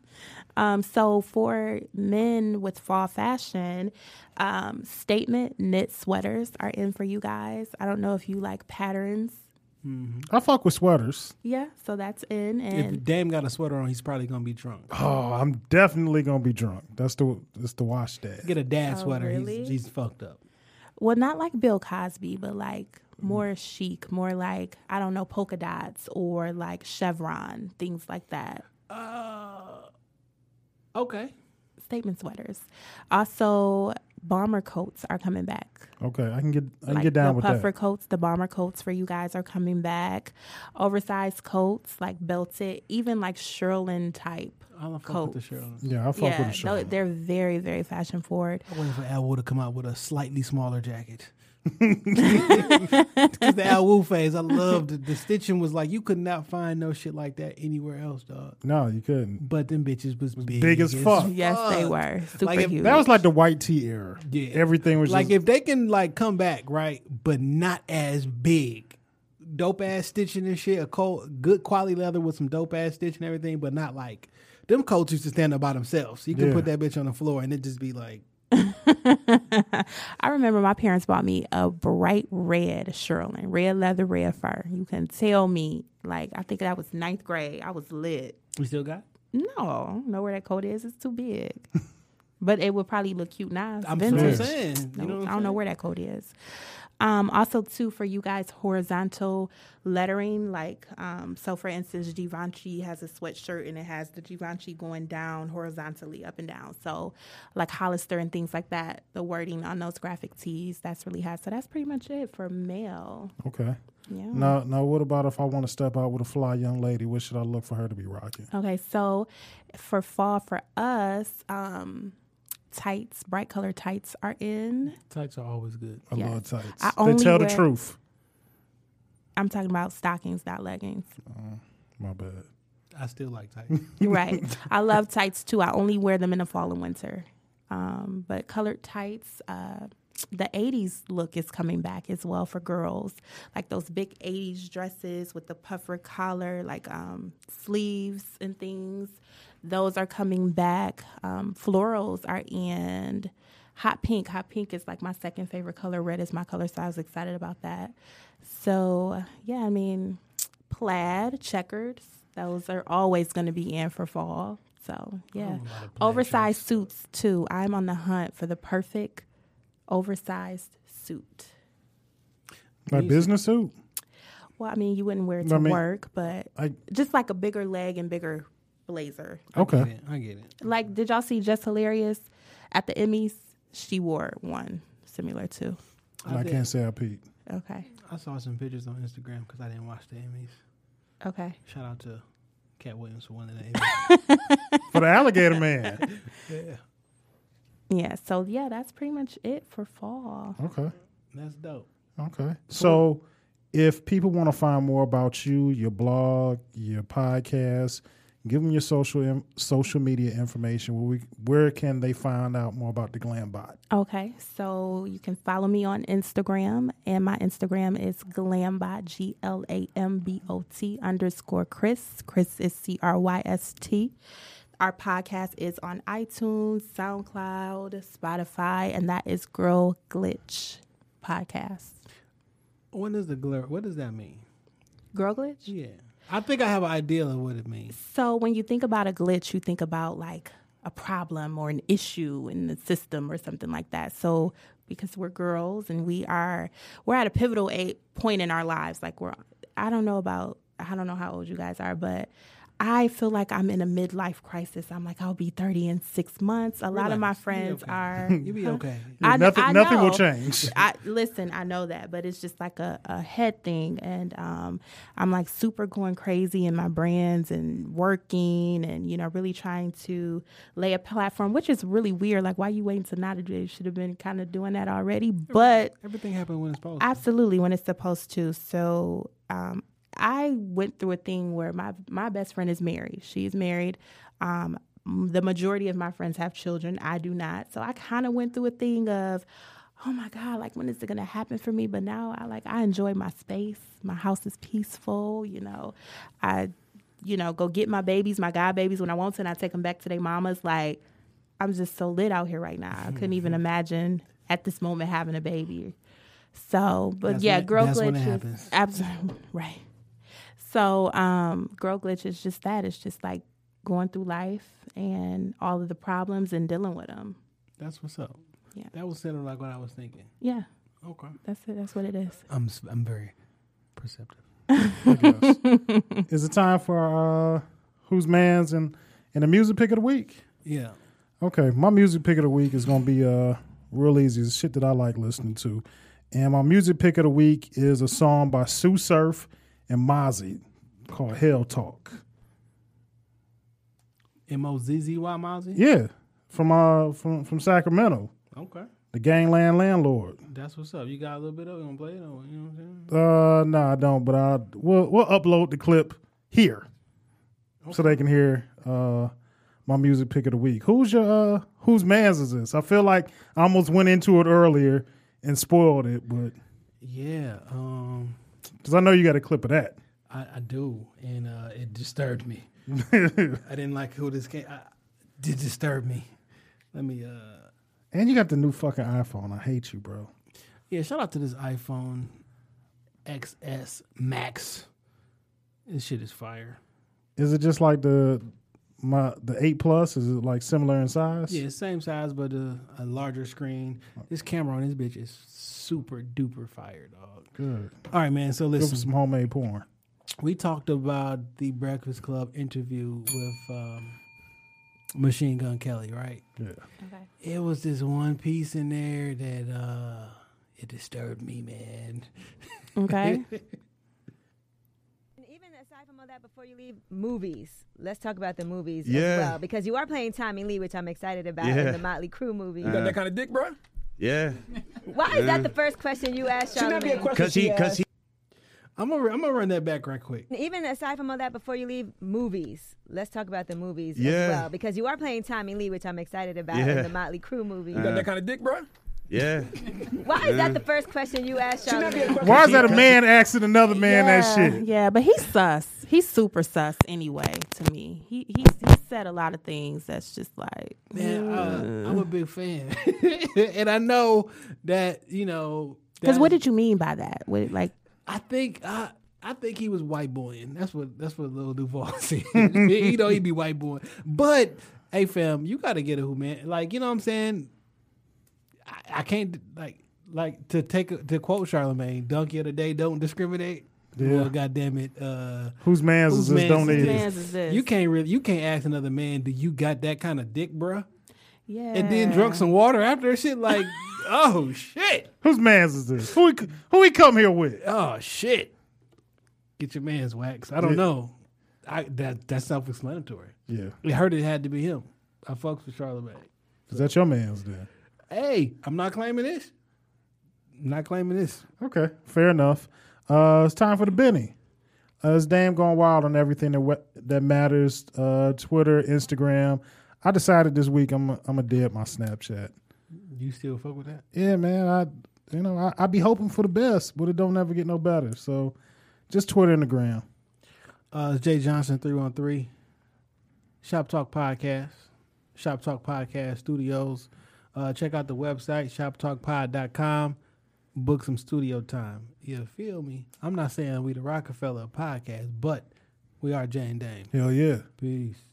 Um, so for men with fall fashion, um, statement knit sweaters are in for you guys. I don't know if you like patterns. I fuck with sweaters. Yeah, so that's in and If Dame got a sweater on, he's probably gonna be drunk. Oh, I'm definitely gonna be drunk. That's the that's the wash dad. Get a dad Oh, sweater. really? He's he's fucked up. well, not like Bill Cosby, but like more chic, more like I don't know polka dots or like chevron things like that. Okay. Statement sweaters. Also, bomber coats are coming back. Okay, I can get I can like get down the with puffer that. coats, the bomber coats for you guys are coming back. Oversized coats, like belted, even like shearling type I don't fuck coats. with the shearlings. Yeah, I fuck yeah, with the tho- shirt. they're very, very fashion forward. I'm waiting for Al Wu to come out with a slightly smaller jacket. Because the Al Wu phase, I loved it. The stitching was like you could not find no shit like that anywhere else, dog. No, you couldn't. But them bitches was big, big as fuck. Yes, they were super Like if- huge. That was like the white tee era. Yeah. Everything was like just, if they can like come back right, but not as big, dope ass stitching and shit, a cold, good quality leather with some dope ass stitching and everything, but not like them coats used to stand up by themselves. You can Yeah. put that bitch on the floor and it just be like, I remember my parents bought me a bright red shearling, red leather, red fur. You can tell me, like, I think that was ninth grade. I was lit. we still got. No, I know where that coat is. It's too big. but it would probably look cute now. I'm that's what I'm vintage. saying. You No, know what I'm I don't know where that code is. Um, also, too, for you guys, horizontal lettering. Like, um, so for instance, Givenchy has a sweatshirt and it has the Givenchy going down horizontally, up and down. So, like Hollister and things like that, the wording on those graphic tees, that's really hot. So, that's pretty much it for male. okay. Yeah. Now, now, what about if I want to step out with a fly young lady? What should I look for her to be rocking? Okay, so for fall for us, um, tights, bright color tights are in. Tights are always good. I Yes. love tights. I they only tell the truth. I'm talking about stockings, not leggings. My bad. I still like tights. right. I love tights too. I only wear them in the fall and winter. Um, but colored tights, uh, the 80s look is coming back as well for girls. Like those big 80s dresses with the puffer collar, like um, sleeves and things. Those are coming back. Um, florals are in hot pink. Hot pink is like my second favorite color. Red is my color, so I was excited about that. So, yeah, I mean, plaid, checkers, those are always going to be in for fall. So, yeah. Oversized suits, too. I'm on the hunt for the perfect oversized suit. My business suit. Well, I mean, you wouldn't wear it to I mean, work, but I just like a bigger leg and bigger blazer. I get okay. it. I get it. Like, did y'all see Just Hilarious at the Emmys? She wore one similar to. I, did. can't say I peeped. Okay. I saw some pictures on Instagram because I didn't watch the Emmys. Okay. Shout out to Katt Williams for winning that. For the alligator man. Yeah. Yeah. So yeah, that's pretty much it for fall. Okay. That's dope. Okay. So if people want to find more about you, your blog, your podcast, give them your social in, social media information. Where, we, where can they find out more about the Glam Bot? Okay, so you can follow me on Instagram, and my Instagram is glambot, G L A M B O T underscore Chris. Chris is C R Y S T. Our podcast is on iTunes, SoundCloud, Spotify, and that is Girl Glitch Podcast. What is the glare? What does that mean? Girl Glitch? Yeah. I think I have an idea of what it means. So when you think about a glitch, you think about like a problem or an issue in the system or something like that. So because we're girls and we are we're at a pivotal a- point in our lives like we're I don't know about I don't know how old you guys are, but I feel like I'm in a midlife crisis. I'm like I'll be 30 in 6 months. A lot of my Relax. You be friends okay. are You be okay. I, nothing I nothing will change. I listen, I know that, but it's just like a, a head thing and um I'm like super going crazy in my brands and working and you know really trying to lay a platform which is really weird like why you waiting to not do it you should have been kind of doing that already but Everything happened when it's supposed to. absolutely when it's supposed to so um I went through a thing where my my best friend is married. She's married. Um the majority of my friends have children. I do not. So I kind of went through a thing of oh my god like when is it going to happen for me? But now I like I enjoy my space. My house is peaceful you know. I you know go get my babies my god babies when I want to and I take them back to their mamas. Like I'm just so lit out here right now. I couldn't even imagine at this moment having a baby. So, but That's yeah, when it- girl that's when it glitch is absolutely right. So, um, girl glitch is just that. It's just like going through life and all of the problems and dealing with them. That's what's up. Yeah. That was sort of like what I was thinking. Yeah, Okay. that's it. That's what it is. I'm s- I'm very perceptive. Is it time for uh, who's man's and and the music pick of the week? Yeah. Okay, my music pick of the week is gonna be uh real easy. It's shit that I like listening to, and my music pick of the week is a song by Sue Surf and Mozzy called "Hell Talk." M O Z Z Y Mozzy. Yeah, from uh from from Sacramento, Okay. the Gangland Landlord. That's what's up. You got a little bit of it. You gonna play it? Or, you know what I'm saying? Uh, no, I don't. But I we'll we'll upload the clip here, so they can hear uh my music pick of the week. Who's your uh whose man's is this? I feel like I almost went into it earlier and spoiled it, but Yeah. Um. Because I know you got a clip of that. I, I do, and uh, it disturbed me. I didn't like who this came. I, did disturb me. Let me. uh And you got the new fucking iPhone. I hate you, bro. Yeah. Shout out to this iPhone XS Max. This shit is fire. Is it just like the my the eight plus? Is it like similar in size? Yeah, same size, but a, a larger screen. This camera on this bitch is super duper fire, dog. Good. All right, man. So Go for listen, some homemade porn. we talked about the Breakfast Club interview with um, Machine Gun Kelly, right? Yeah. Okay. It was this one piece in there that uh, it disturbed me, man. Okay. And even aside from all that, before you leave, movies. Let's talk about the movies Yeah. as well because you are playing Tommy Lee, which I'm excited about in the Motley Crue movie. You got that kind of dick, bro? Yeah, Why is that the first question you asked, Charlamagne? because he, because he, I'm gonna I'm gonna run that back right quick. Even aside from all that, before you leave, movies. Let's talk about the movies Yeah. as well because you are playing Tommy Lee, which I'm excited about Yeah. in the Motley Crue movie. You got that kind of dick, bro? Yeah. Why is that the first question you asked, Charlamagne? Why is that a man asking another man yeah, that shit? Yeah, but he's sus. He's super sus anyway to me. He he he said a lot of things that's just like Man, uh, I'm a big fan, and I know that you know. because what did you mean by that? What, like I think I I think he was white boying. That's what that's what Lil Duval said. you know he'd be white boy. But hey fam, you gotta get a who man. Like, you know what I'm saying? I, I can't like like to take to quote Charlamagne, donkey of the day don't discriminate. Yeah. Well, God damn it. Uh Whose man's Whose is this? man's Don't is need this? it. man's is this? you can't really you can't ask another man, do you got that kind of dick, bruh? yeah, And then drunk some water after shit, like, oh shit. Whose man's is this? Who he, who he come here with? Oh shit. get your man's wax. I don't Yeah. know. I that that's self explanatory. Yeah. It hurt it had to be him. I fucks with Charlamagne. Is that your man's then? Hey, I'm not claiming this. I'm not claiming this. Okay, fair enough. Uh, it's time for the Benny. Uh, it's damn going wild on everything that wa- that matters. Uh, Twitter, Instagram. I decided this week I'm i I'm gonna dead my Snapchat. You still fuck with that? Yeah, man. I you know I, I be hoping for the best, but it don't ever get no better. So just Twitter and the gram. Uh, it's Jay Johnson, 313. Shop Talk Podcast. Shop Talk Podcast Studios. Uh, check out the website, shoptalkpod.com. Book some studio time. You feel me? I'm not saying we the Rockefeller podcast, but we are Jane Dame. Hell yeah. Peace.